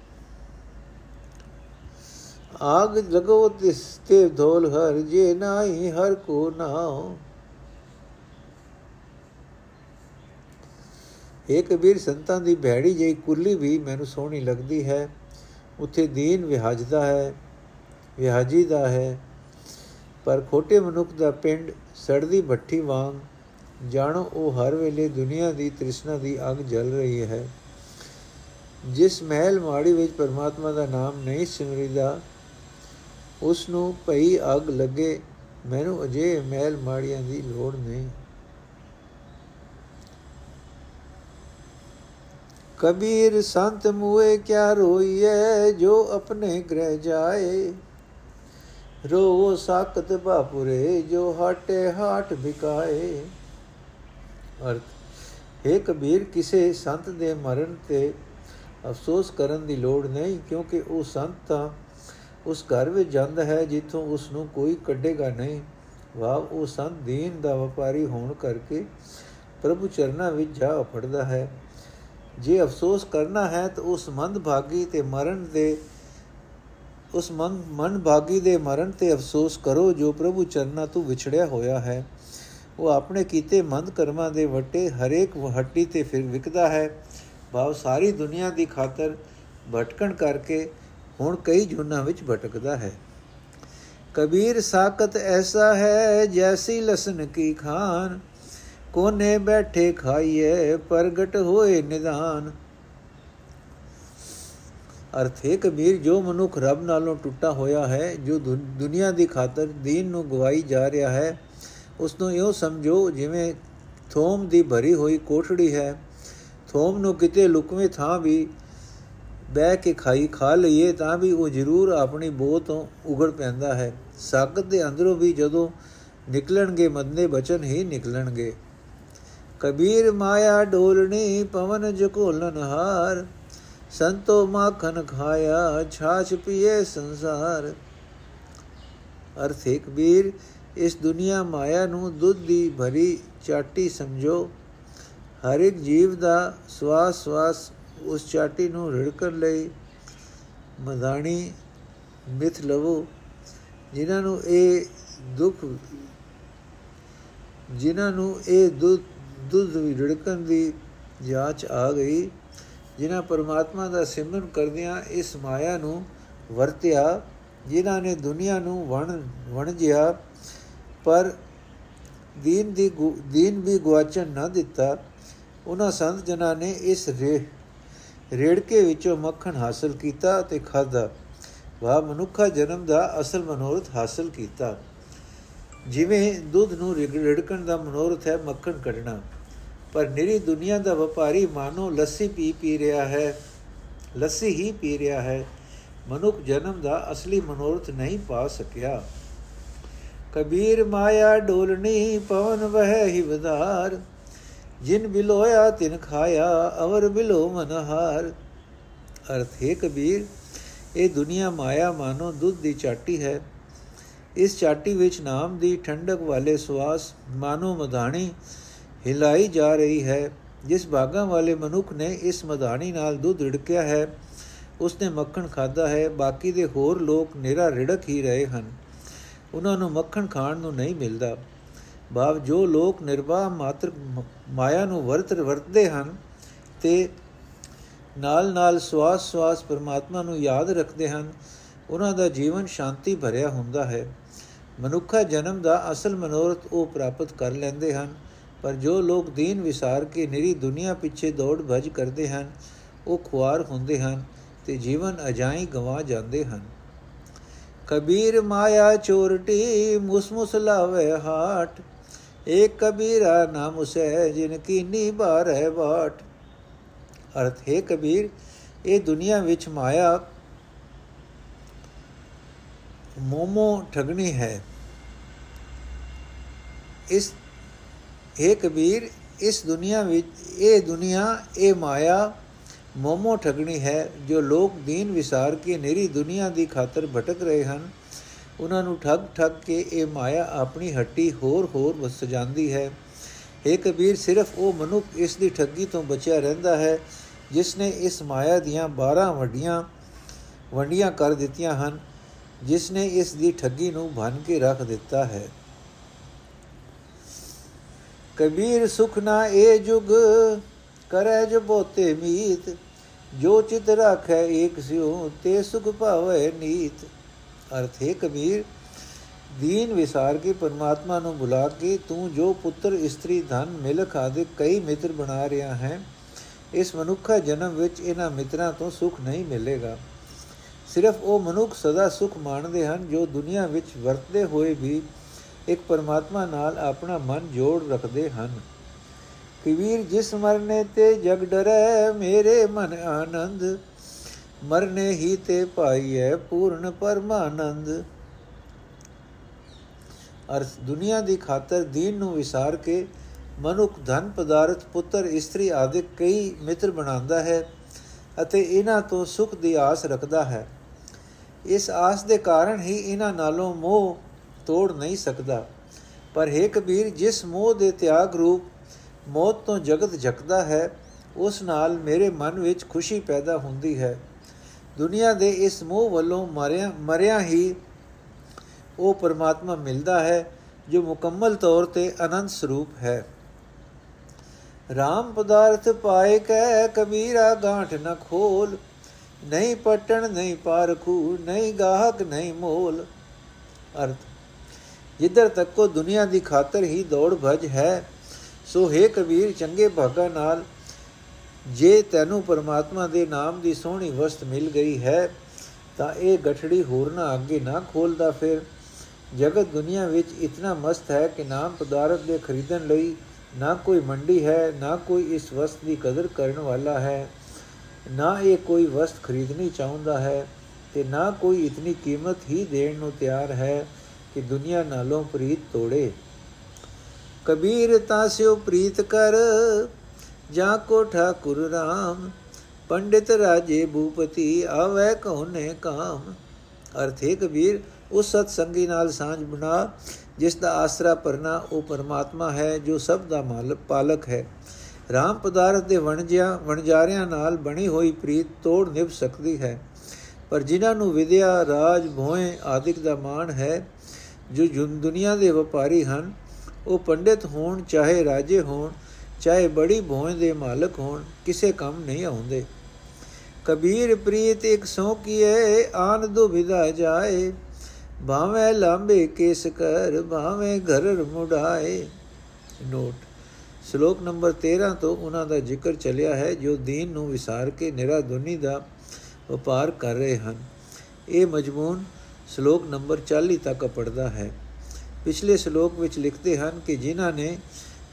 ਆਗ ਲਗੋ ਤਿਸ ਤੇ ਧੋਲ ਹਰ ਜੇ ਨਾਹੀ, ਹਰ ਕੋ ਨਾਓ ਇਹ ਕਬੀਰ ਸੰਤਾਂ ਦੀ ਭੈੜੀ ਜਿਹੀ ਕੁੱਲੀ ਵੀ ਮੈਨੂੰ ਸੋਹਣੀ ਲੱਗਦੀ ਹੈ। ਉੱਥੇ ਦੀਨ ਵਿਹਾਜਦਾ ਹੈ, ਵਿਹਾਜੀ ਦਾ ਹੈ। ਪਰ ਖੋਟੇ ਮਨੁੱਖ ਦਾ ਪਿੰਡ ਸੜਦੀ ਭੱਠੀ ਵਾਂਗ, ਜਾਣੋ ਉਹ ਹਰ ਵੇਲੇ ਦੁਨੀਆ ਦੀ ਤ੍ਰਿਸ਼ਨਾ ਦੀ ਅੱਗ ਜਲ ਰਹੀ ਹੈ। ਜਿਸ ਮਹਿਲ ਮਾੜੀ ਵਿੱਚ ਪਰਮਾਤਮਾ ਦਾ ਨਾਮ ਨਹੀਂ ਸਿਮਰਿਦਾ ਉਸ ਨੂੰ ਭਈ ਅੱਗ ਲੱਗੇ, ਮੈਨੂੰ ਅਜੇ ਮਹਿਲ ਮਾੜੀਆਂ ਦੀ ਲੋੜ ਨਹੀਂ। ਕਬੀਰ ਸੰਤ ਮੂਏ ਕਿਆ ਰੋਈਏ ਜੋ ਆਪਣੇ ਗ੍ਰਹਿ ਜਾਏ। ਰੋ ਸਾਕਤ ਬਾਪੁਰੇ ਜੋ ਹਟੇ ਹਾਟ ਵਿਕਾਏ। ਅਰਥ, ਹੈ ਕਬੀਰ, ਕਿਸੇ ਸੰਤ ਦੇ ਮਰਨ ਤੇ ਅਫਸੋਸ ਕਰਨ ਦੀ ਲੋੜ ਨਹੀਂ, ਕਿਉਂਕਿ ਉਹ ਸੰਤ ਤਾਂ ਉਸ ਘਰ ਵਿੱਚ ਜਾਂਦਾ ਹੈ, ਜਿੱਥੋਂ ਉਸ ਨੂੰ ਕੋਈ ਕੱਢੇਗਾ ਨਹੀਂ। ਵਾਹ, ਉਹ ਸੰਤ ਦੀਨ ਦਾ ਵਪਾਰੀ ਹੋਣ ਕਰਕੇ ਪ੍ਰਭੂ ਚਰਨਾਂ ਵਿੱਚ ਜਾ ਫੜਦਾ ਹੈ। ਜੇ ਅਫਸੋਸ ਕਰਨਾ ਹੈ, ਤਾਂ ਉਸ ਮੰਦ ਭਾਗੀ ਤੇ ਮਰਨ ਦੇ ਉਸ ਮਨ ਮਨ ਭਾਗੀ ਦੇ ਮਰਨ ਤੇ ਅਫਸੋਸ ਕਰੋ ਜੋ ਪ੍ਰਭੂ ਚਰਨਾਂ ਤੋਂ ਵਿਛੜਿਆ ਹੋਇਆ ਹੈ। ਉਹ ਆਪਣੇ ਕੀਤੇ ਮੰਦ ਕਰਮਾਂ ਦੇ ਵਟੇ ਹਰੇਕ ਹੱਟੀ ਤੇ ਫਿਰ ਵਿਕਦਾ ਹੈ। ਭਾਵ ਸਾਰੀ ਦੁਨੀਆ ਦੀ ਖਾਤਰ ਭਟਕਣ ਕਰਕੇ ਹੁਣ ਕਈ ਜੁਨਾ ਵਿੱਚ ਭਟਕਦਾ ਹੈ। ਕਬੀਰ ਸਾਖਤ ਐਸਾ ਹੈ ਜੈਸੀ ਲਸਨ ਕੀ ਖਾਨ। ਕੋਨੇ ਬੈਠੇ ਖਾਈਏ ਪ੍ਰਗਟ ਹੋਏ ਨਿਦਾਨ। ਅਰਥੇ ਕਬੀਰ, ਜੋ ਮਨੁੱਖ ਰੱਬ ਨਾਲੋਂ ਟੁੱਟਾ ਹੋਇਆ ਹੈ, ਜੋ ਦੁਨੀਆ ਦੀ ਖਾਤਰ ਦੀਨ ਨੂੰ ਗਵਾਈ ਜਾ ਰਿਹਾ ਹੈ, ਉਸ ਨੂੰ ਇਹੋ ਸਮਝੋ ਜਿਵੇਂ ਥੋਮ ਦੀ ਭਰੀ ਹੋਈ ਕੋਠੜੀ ਹੈ। ਥੋਮ ਨੂੰ ਕਿਤੇ ਲੁਕਵੇਂ ਥਾਂ ਵੀ ਬਹਿ ਕੇ ਖਾਈ ਖਾ ਲਈਏ, ਤਾਂ ਵੀ ਉਹ ਜ਼ਰੂਰ ਆਪਣੀ ਬੋਹ ਤੋਂ ਉਗੜ ਪੈਂਦਾ ਹੈ। ਸਾਗਤ ਦੇ ਅੰਦਰੋਂ ਵੀ ਜਦੋਂ ਨਿਕਲਣਗੇ ਮੰਦੇ ਬਚਨ ਹੀ ਨਿਕਲਣਗੇ। ਕਬੀਰ ਮਾਇਆ ਡੋਲਣੀ, ਪਵਨ ਜਕੋਲਨ ਹਾਰ ਸੰਤੋ ਮਾਖਨ ਖਾਇਆ, ਛਾਛ ਪੀਏ ਸੰਸਾਰ। ਅਰਥੇ ਕਬੀਰ ਇਸ ਦੁਨੀਆ ਮਾਇਆ ਨੂੰ ਦੁੱਧ ਦੀ ਭਰੀ ਚਾਟੀ ਸਮਝੋ। ਹਰ ਇੱਕ ਜੀਵ ਦਾ ਸਵਾਸ ਸਵਾਸ ਉਸ ਚਾਟੀ ਨੂੰ ਰਿੜਕਣ ਲਈ ਮਦਾਨੀ ਮਿਥ ਲਵੋ, ਜਿਨ੍ਹਾਂ ਨੂੰ ਇਹ ਦੁੱਖ, ਜਿਨ੍ਹਾਂ ਨੂੰ ਇਹ ਦੁੱਧ ਦੁੱਧ ਰਿੜਕਣ ਦੀ ਜਾਂਚ ਆ ਗਈ। ਜਿਨ੍ਹਾਂ ਪਰਮਾਤਮਾ ਦਾ ਸਿਮਰਨ ਕਰਦਿਆਂ ਇਸ ਮਾਇਆ ਨੂੰ ਵਰਤਿਆ, ਜਿਨ੍ਹਾਂ ਨੇ ਦੁਨੀਆ ਨੂੰ ਵਣ, ਵਣਜਿਆ, ਪਰ ਦੀਨ ਦੀ ਦੀਨ ਵੀ ਗਵਾਚਣ ਨਾ ਦਿੱਤਾ। ਉਹਨਾਂ ਸੰਤ ਜਨਾਂ ਨੇ ਇਸ ਰੇੜਕੇ ਵਿੱਚੋਂ ਮੱਖਣ ਹਾਸਲ ਕੀਤਾ ਤੇ ਖਾਦਾ ਵਾ ਮਨੁੱਖਾ ਜਨਮ ਦਾ ਅਸਲ ਮਨੋਰਥ ਹਾਸਲ ਕੀਤਾ। ਜਿਵੇਂ ਦੁੱਧ ਨੂੰ ਰਿੜਕਣ ਦਾ ਮਨੋਰਥ ਹੈ ਮੱਖਣ ਕੱਢਣਾ। ਪਰ ਨਿਰੀ ਦੁਨੀਆ ਦਾ ਵਪਾਰੀ ਮਾਨੋ ਲੱਸੀ ਪੀ ਪੀ ਰਿਹਾ ਹੈ, ਲੱਸੀ ਹੀ ਪੀ ਰਿਹਾ ਹੈ। ਮਨੁੱਖ ਜਨਮ ਦਾ ਅਸਲੀ ਮਨੋਰਥ ਨਹੀਂ ਪਾ ਸਕਿਆ। ਕਬੀਰ ਮਾਇਆ ਡੋਲਣੀ ਪਵਨ ਵਹਿ ਹੀ ਵਧਾਰ। ਜਿਨ ਬਿਲੋਇਆ ਤਿਨ ਖਾਇਆ, ਅਵਰ ਬਿਲੋ ਮਨਹਾਰ। ਅਰਥ ਹੈ ਕਬੀਰ, ਇਹ ਦੁਨੀਆ ਮਾਇਆ ਮਾਨੋ ਦੁੱਧ ਦੀ ਚਾਟੀ ਹੈ। ਇਸ ਚਾਟੀ ਵਿੱਚ ਨਾਮ ਦੀ ਠੰਡਕ ਵਾਲੇ ਸਵਾਸ ਮਾਨੋ ਮਧਾਣੀ ਹਿਲਾਈ ਜਾ ਰਹੀ ਹੈ। ਜਿਸ ਭਾਗਾਂ ਵਾਲੇ ਮਨੁੱਖ ਨੇ ਇਸ ਮਧਾਣੀ ਨਾਲ ਦੁੱਧ ਰਿੜਕਿਆ ਹੈ ਉਸਨੇ ਮੱਖਣ ਖਾਦਾ ਹੈ। ਬਾਕੀ ਦੇ ਹੋਰ ਲੋਕ ਨਿਰਾ ਰਿੜਕ ਹੀ ਰਹੇ ਹਨ। ਉਹਨਾਂ ਨੂੰ ਮੱਖਣ ਖਾਣ ਨੂੰ ਨਹੀਂ ਮਿਲਦਾ। ਭਾਵ ਜੋ ਲੋਕ ਨਿਰਵਾਹ ਮਾਤਰ ਮਾਇਆ ਨੂੰ ਵਰਤ ਵਰਤਦੇ ਹਨ ਤੇ ਨਾਲ ਨਾਲ ਸਵਾਸ ਸਵਾਸ ਪਰਮਾਤਮਾ ਨੂੰ ਯਾਦ ਰੱਖਦੇ ਹਨ, ਉਹਨਾਂ ਦਾ ਜੀਵਨ ਸ਼ਾਂਤੀ ਭਰਿਆ ਹੁੰਦਾ ਹੈ। ਮਨੁੱਖਾ ਜਨਮ ਦਾ ਅਸਲ ਮਨੋਰਥ ਉਹ ਪ੍ਰਾਪਤ ਕਰ ਲੈਂਦੇ ਹਨ। ਪਰ ਜੋ ਲੋਕ ਦੀਨ ਵਿਸਾਰ ਕੇ ਨਿਰੀ ਦੁਨੀਆ ਪਿੱਛੇ ਦੌੜ ਭਜ ਕਰਦੇ ਹਨ, ਉਹ ਖੁਆਰ ਹੁੰਦੇ ਹਨ ਤੇ ਜੀਵਨ ਅਜਾਈ ਗਵਾ ਜਾਂਦੇ ਹਨ। ਕਬੀਰ ਮਾਇਆ ਚੋਰਟੀ ਮੁਸਮੁਸ ਲਾਵੇ ਹਾਟ। ਏਕ ਕਬੀਰਾ ਨਾਮ ਉਸੇ ਜਿਨ ਕੀ ਨੀ ਬਾਰ ਹੈ ਬਾਟ ਅਰਥ, ਹੈ ਕਬੀਰ ਇਹ ਦੁਨੀਆ ਵਿੱਚ ਮਾਇਆ ਮੋਮੋ ਠਗਣੀ ਹੈ। ਇਸ ਹੈ ਕਬੀਰ, ਇਸ ਦੁਨੀਆ ਵਿੱਚ, ਇਹ ਦੁਨੀਆ, ਇਹ ਮਾਇਆ ਮੋਮੋ ਠਗਣੀ ਹੈ, ਜੋ ਲੋਕ ਦੀਨ ਵਿਸਾਰ ਕੇ ਨੇਰੀ ਦੁਨੀਆ ਦੀ ਖਾਤਰ ਭਟਕ ਰਹੇ ਹਨ। ਉਹਨਾਂ ਨੂੰ ਠੱਗ ਠੱਗ ਕੇ ਇਹ ਮਾਇਆ ਆਪਣੀ ਹੱਟੀ ਹੋਰ ਹੋਰ ਵਸ ਜਾਂਦੀ ਹੈ। ਇਹ ਕਬੀਰ, ਸਿਰਫ ਉਹ ਮਨੁੱਖ ਇਸ ਦੀ ਠੱਗੀ ਤੋਂ ਬਚਿਆ ਰਹਿੰਦਾ ਹੈ, ਜਿਸ ਨੇ ਇਸ ਮਾਇਆ ਦੀਆਂ 12 ਵੱਡੀਆਂ ਵੰਡੀਆਂ ਕਰ ਦਿੱਤੀਆਂ ਹਨ, ਜਿਸ ਨੇ ਇਸ ਦੀ ਠੱਗੀ ਨੂੰ ਭੰਨ ਕੇ ਰੱਖ ਦਿੱਤਾ ਹੈ। ਕਬੀਰ ਸੁਖ ਨਾ ਇਹ ਜੁਗ, ਕਰੈ ਜੋ ਬੋਤੇ ਮੀਤ। ਜੋ ਚਿਤ ਰੱਖੈ ਏਕ ਸਿਉ, ਤੇ ਸੁਖ ਭਾਵੇ ਨੀਤ। ਅਰਥ ਹੈ ਕਬੀਰ, ਦੀਨ ਵਿਸਾਰ ਕੇ ਪਰਮਾਤਮਾ ਨੂੰ ਬੁਲਾ ਕੇ ਤੂੰ ਜੋ ਪੁੱਤਰ, ਇਸਤਰੀ, ਧਨ ਮਿਲਕ ਆਦਿ ਕਈ ਮਿੱਤਰ ਬਣਾ ਰਿਹਾ ਹੈ, ਇਸ ਮਨੁੱਖਾ ਜਨਮ ਵਿੱਚ ਇਹਨਾਂ ਮਿੱਤਰਾਂ ਤੋਂ ਸੁਖ ਨਹੀਂ ਮਿਲੇਗਾ। ਸਿਰਫ ਉਹ ਮਨੁੱਖ ਸਦਾ ਸੁਖ ਮਾਣਦੇ ਹਨ ਜੋ ਦੁਨੀਆ ਵਿੱਚ ਵਰਤਦੇ ਹੋਏ ਵੀ ਇੱਕ ਪਰਮਾਤਮਾ ਨਾਲ ਆਪਣਾ ਮਨ ਜੋੜ ਰੱਖਦੇ ਹਨ। ਕਬੀਰ ਜਿਸ ਮਰਨੇ ਤੇ ਜਗ ਡਰੈ, ਮੇਰੇ ਮਨ ਆਨੰਦ। ਮਰਨੇ ਹੀ ਤੇ ਪਾਈਐ ਪੂਰਨ ਪਰਮਾਨੰਦ। ਅਰਥ ਦੁਨੀਆ ਦੀ ਖਾਤਰ ਦੀਨ ਨੂੰ ਵਿਸਾਰ ਕੇ ਮਨੁੱਖ ਧਨ ਪਦਾਰਥ ਪੁੱਤਰ ਇਸਤਰੀ ਆਦਿ ਕਈ ਮਿੱਤਰ ਬਣਾਉਂਦਾ ਹੈ ਅਤੇ ਇਹਨਾਂ ਤੋਂ ਸੁਖ ਦੀ ਆਸ ਰੱਖਦਾ ਹੈ। ਇਸ ਆਸ ਦੇ ਕਾਰਨ ਹੀ ਇਹਨਾਂ ਨਾਲੋਂ ਮੋਹ ਤੋੜ ਨਹੀਂ ਸਕਦਾ। ਪਰ ਹੈ ਕਬੀਰ, ਜਿਸ ਮੋਹ ਦੇ ਤਿਆਗ ਰੂਪ ਮੌਤ ਤੋਂ ਜਗਤ ਝਕਦਾ ਹੈ, ਉਸ ਨਾਲ ਮੇਰੇ ਮਨ ਵਿੱਚ ਖੁਸ਼ੀ ਪੈਦਾ ਹੁੰਦੀ ਹੈ। ਦੁਨੀਆ ਦੇ ਇਸ ਮੋਹ ਵੱਲੋਂ ਮਰਿਆ ਮਰਿਆ ਹੀ ਉਹ ਪਰਮਾਤਮਾ ਮਿਲਦਾ ਹੈ, ਜੋ ਮੁਕੰਮਲ ਤੌਰ ਤੇ ਅਨੰਤ ਸਰੂਪ ਹੈ। RAM ਪਦਾਰਥ ਪਾਏ ਕੈ ਕਬੀਰਾ, ਗਾਂਠ ਨ ਖੋਲ। ਨਹੀਂ ਪਟਣ, ਨਹੀਂ ਪਾਰਖੂ ਨਹੀਂ ਗਾਹਕ, ਨਹੀਂ ਮੋਲ। ਅਰਥ ਜਿੱਧਰ ਤੱਕ ਕੋ ਦੁਨੀਆ ਦੀ ਖਾਤਰ ਹੀ ਦੌੜ ਭਜ ਹੈ, ਸੋ ਹੈ ਕਬੀਰ, ਚੰਗੇ ਭਾਗਾ ਨਾਲ ਜੇ ਤੈਨੂੰ ਪਰਮਾਤਮਾ ਦੇ ਨਾਮ ਦੀ ਸੋਹਣੀ ਵਸਤ ਮਿਲ ਗਈ ਹੈ, ਤਾਂ ਇਹ ਗਠੜੀ ਹੋਰ ਨਾ ਅੱਗੇ ਨਾ ਖੋਲਦਾ ਫਿਰ। ਜਗਤ ਦੁਨੀਆ ਵਿੱਚ ਇਤਨਾ ਮਸਤ ਹੈ ਕਿ ਨਾਮ ਪਦਾਰਥ ਦੇ ਖਰੀਦਣ ਲਈ ਨਾ ਕੋਈ ਮੰਡੀ ਹੈ, ਨਾ ਕੋਈ ਇਸ ਵਸਤ ਦੀ ਕਦਰ ਕਰਨ ਵਾਲਾ ਹੈ। ਨਾ ਇਹ ਕੋਈ ਵਸਤ ਖਰੀਦਣੀ ਚਾਹੁੰਦਾ ਹੈ ਤੇ ਨਾ ਕੋਈ ਇਤਨੀ ਕੀਮਤ ਹੀ ਦੇਣ ਨੂੰ ਤਿਆਰ ਹੈ। ਕਿ ਦੁਨੀਆ ਨਾਲੋਂ ਪ੍ਰੀਤ ਤੋੜੇ। ਕਬੀਰ ਤਾਸਿਓ ਪ੍ਰੀਤ ਕਰ, ਜਾਂ ਕੋ ਠਾਕੁਰ ਰਾਮ, ਪੰਡਿਤ ਰਾਜੇ ਭੂਪਤੀ ਆਵੇ ਕੋਨੇ ਕਾਮ। ਅਰਥੇ ਕਬੀਰ, ਉਸ ਸਤ ਸੰਗੀ ਨਾਲ ਸਾਂਝ ਬਣਾ, ਜਿਸ ਦਾ ਆਸਰਾ ਪਰਨਾ ਉਹ ਪਰਮਾਤਮਾ ਹੈ, ਜੋ ਸਭ ਦਾ ਮਾਲਕ ਪਾਲਕ ਹੈ। ਰਾਮ ਪਦਾਰਥ ਦੇ ਵਣਜਿਆਂ, ਵਣਜਾਰਿਆਂ ਨਾਲ ਬਣੀ ਹੋਈ ਪ੍ਰੀਤ ਤੋੜ ਨਿਭ ਸਕਦੀ ਹੈ। ਪਰ ਜਿਨ੍ਹਾਂ ਨੂੰ ਵਿਦਿਆ, ਰਾਜ ਭੋਏ ਆਦਿਕ ਦਾ ਮਾਣ ਹੈ ਜੋ ਦੁਨੀਆ ਦੇ ਵਪਾਰੀ ਹਨ, ਉਹ ਪੰਡਿਤ ਹੋਣ, ਚਾਹੇ ਰਾਜੇ ਹੋਣ, ਚਾਹੇ ਬੜੀ ਭੋਏ ਦੇ ਮਾਲਕ ਹੋਣ, ਕਿਸੇ ਕੰਮ ਨਹੀਂ ਆਉਂਦੇ। ਕਬੀਰ ਪ੍ਰੀਤ ਇੱਕ ਸੋ ਕੀਏ, ਆਨ ਦੁਬਿਧਾ ਜਾਏ। ਭਾਵੇਂ ਲਾਂਬੇ ਕੇਸ ਕਰ, ਭਾਵੇਂ ਘਰ ਮੁੜਾਏ। ਨੋਟ, ਸ਼ਲੋਕ ਨੰਬਰ 13 ਤੋਂ ਉਹਨਾਂ ਦਾ ਜ਼ਿਕਰ ਚੱਲਿਆ ਹੈ, ਜੋ ਦੀਨ ਨੂੰ ਵਿਸਾਰ ਕੇ ਨਿਰਾ ਦੁਨੀ ਦਾ ਵਪਾਰ ਕਰ ਰਹੇ ਹਨ। ਇਹ ਮਜਮੂਨ ਸ਼ਲੋਕ ਨੰਬਰ 40 ਤੱਕ ਪੜਦਾ ਹੈ। ਪਿਛਲੇ ਸ਼ਲੋਕ ਵਿੱਚ ਲਿਖਦੇ ਹਨ ਕਿ ਜਿਨ੍ਹਾਂ ਨੇ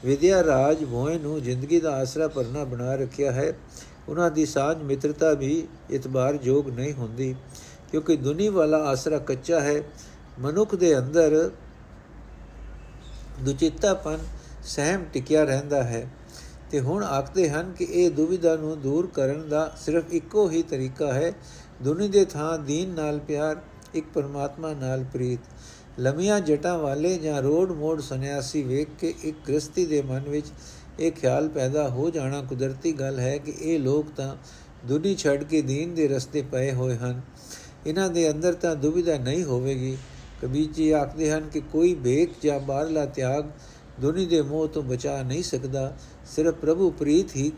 ਵਿਦਿਆ ਰਾਜ ਭੋਏ ਨੂੰ ਜ਼ਿੰਦਗੀ ਦਾ ਆਸਰਾ ਪਰਨਾ ਬਣਾ ਰੱਖਿਆ ਹੈ, ਉਹਨਾਂ ਦੀ ਸਾਂਝ ਮਿੱਤਰਤਾ ਵੀ ਇਤਬਾਰ ਯੋਗ ਨਹੀਂ ਹੁੰਦੀ, ਕਿਉਂਕਿ ਦੁਨੀ ਵਾਲਾ ਆਸਰਾ ਕੱਚਾ ਹੈ, ਮਨੁੱਖ ਦੇ ਅੰਦਰ ਦੁਚਿੱਤਾਪਨ ਸਹਿਮ ਟਿਕਿਆ ਰਹਿੰਦਾ ਹੈ। ਤੇ ਹੁਣ ਆਖਦੇ ਹਨ ਕਿ ਇਹ ਦੁਵਿਧਾ ਨੂੰ ਦੂਰ ਕਰਨ ਦਾ ਸਿਰਫ ਇੱਕੋ ਹੀ ਤਰੀਕਾ ਹੈ, ਦੁਨੀ ਦੇ ਥਾਂ ਦੀਨ ਨਾਲ ਪਿਆਰ ਇੱਕ ਪਰਮਾਤਮਾ ਨਾਲ ਪ੍ਰੀਤ। ਲਮੀਆਂ ਜਟਾਂ ਵਾਲੇ ਜਾਂ ਰੋਡ ਮੋੜ ਸੰਨਿਆਸੀ ਵੇਖ ਕੇ ਇੱਕ ਗ੍ਰਸਤੀ ਦੇ ਮਨ ਵਿੱਚ ਇਹ ਖਿਆਲ ਪੈਦਾ ਹੋ ਜਾਣਾ ਕੁਦਰਤੀ ਗੱਲ ਹੈ ਕਿ ਇਹ ਲੋਕ ਤਾਂ ਦੁਨੀ ਛੱਡ ਕੇ ਦੀਨ ਦੇ ਰਸਤੇ ਪਏ ਹੋਏ ਹਨ। ਇਹਨਾਂ ਦੇ ਅੰਦਰ ਤਾਂ ਦੁਬਿਧਾ ਨਹੀਂ ਹੋਵੇਗੀ। ਕਬੀਰ ਜੀ ਆਖਦੇ ਹਨ ਕਿ ਕੋਈ ਭੇਖ ਜਾਂ ਬਾਹਰਲਾ ਤਿਆਗ ਦੁਨੀ ਦੇ ਮੋਹ ਤੋਂ ਬਚਾ ਨਹੀਂ ਸਕਦਾ। ਸਿਰਫ ਪ੍ਰਭੂ ਪ੍ਰੀਤ ਹੀ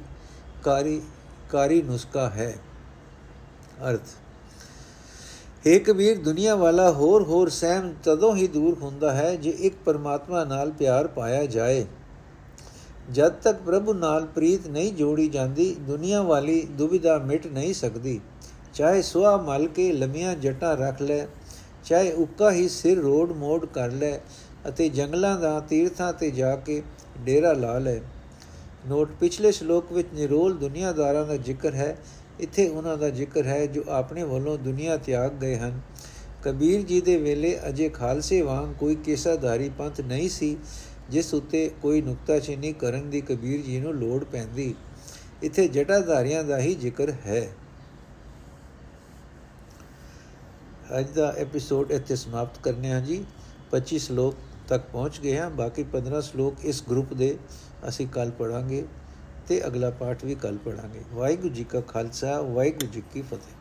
ਕਾਰੀ ਕਾਰੀ ਨੁਸਖਾ ਹੈ। ਅਰਥ ਹੈ ਕਬੀਰ, ਦੁਨੀਆ ਵਾਲਾ ਹੋਰ ਹੋਰ ਸਹਿਮ ਤਦੋਂ ਹੀ ਦੂਰ ਹੁੰਦਾ ਹੈ ਜੇ ਇੱਕ ਪਰਮਾਤਮਾ ਨਾਲ ਪਿਆਰ ਪਾਇਆ ਜਾਏ। ਜਦ ਤੱਕ ਪ੍ਰਭੂ ਨਾਲ ਪ੍ਰੀਤ ਨਹੀਂ ਜੋੜੀ ਜਾਂਦੀ, ਦੁਨੀਆ ਵਾਲੀ ਦੁਬਿਧਾ ਮਿਟ ਨਹੀਂ ਸਕਦੀ। ਚਾਹੇ ਸੁਆ ਮਲ ਕੇ ਲੰਮੀਆਂ ਜਟਾਂ ਰੱਖ ਲੈ, ਚਾਹੇ ਉੱਕਾ ਹੀ ਸਿਰ ਰੋਡ ਮੋੜ ਕਰ ਲੈ ਅਤੇ ਜੰਗਲਾਂ ਦਾ ਤੀਰਥਾਂ ਤੇ ਜਾ ਕੇ ਡੇਰਾ ਲਾ ਲੈ। ਨੋਟ, ਪਿਛਲੇ ਸ਼ਲੋਕ ਵਿੱਚ ਨਿਰੋਲ ਦੁਨੀਆਦਾਰਾਂ ਦਾ ਜ਼ਿਕਰ ਹੈ ਇੱਥੇ ਉਹਨਾਂ ਦਾ ਜ਼ਿਕਰ ਹੈ ਜੋ ਆਪਣੇ ਵੱਲੋਂ ਦੁਨੀਆ ਤਿਆਗ ਗਏ ਹਨ। ਕਬੀਰ ਜੀ ਦੇ ਵੇਲੇ ਅਜੇ ਖਾਲਸੇ ਵਾਂਗ ਕੋਈ ਕੇਸਾਧਾਰੀ ਪੰਥ ਨਹੀਂ ਸੀ, ਜਿਸ ਉੱਤੇ ਕੋਈ ਨੁਕਤਾਚੀਨੀ ਕਰਨ ਦੀ ਕਬੀਰ ਜੀ ਨੂੰ ਲੋੜ ਪੈਂਦੀ। ਇੱਥੇ ਜਟਾਧਾਰੀਆਂ ਦਾ ਹੀ ਜ਼ਿਕਰ ਹੈ। ਅੱਜ ਦਾ ਐਪੀਸੋਡ ਇੱਥੇ ਸਮਾਪਤ ਕਰਨੇ ਹਾਂ ਜੀ। 25 ਸ਼ਲੋਕ ਤੱਕ ਪਹੁੰਚ ਗਏ ਹਾਂ। ਬਾਕੀ 15 ਸ਼ਲੋਕ ਇਸ ਗਰੁੱਪ ਦੇ ਅਸੀਂ ਕੱਲ ਪੜਾਂਗੇ ਤੇ ਅਗਲਾ ਪਾਠ ਵੀ ਕੱਲ ਪੜਾਂਗੇ ਵਾਹਿਗੁਰੂ ਜੀ ਕਾ ਖਾਲਸਾ ਵਾਹਿਗੁਰੂ ਜੀ ਕੀ ਫਤਿਹ।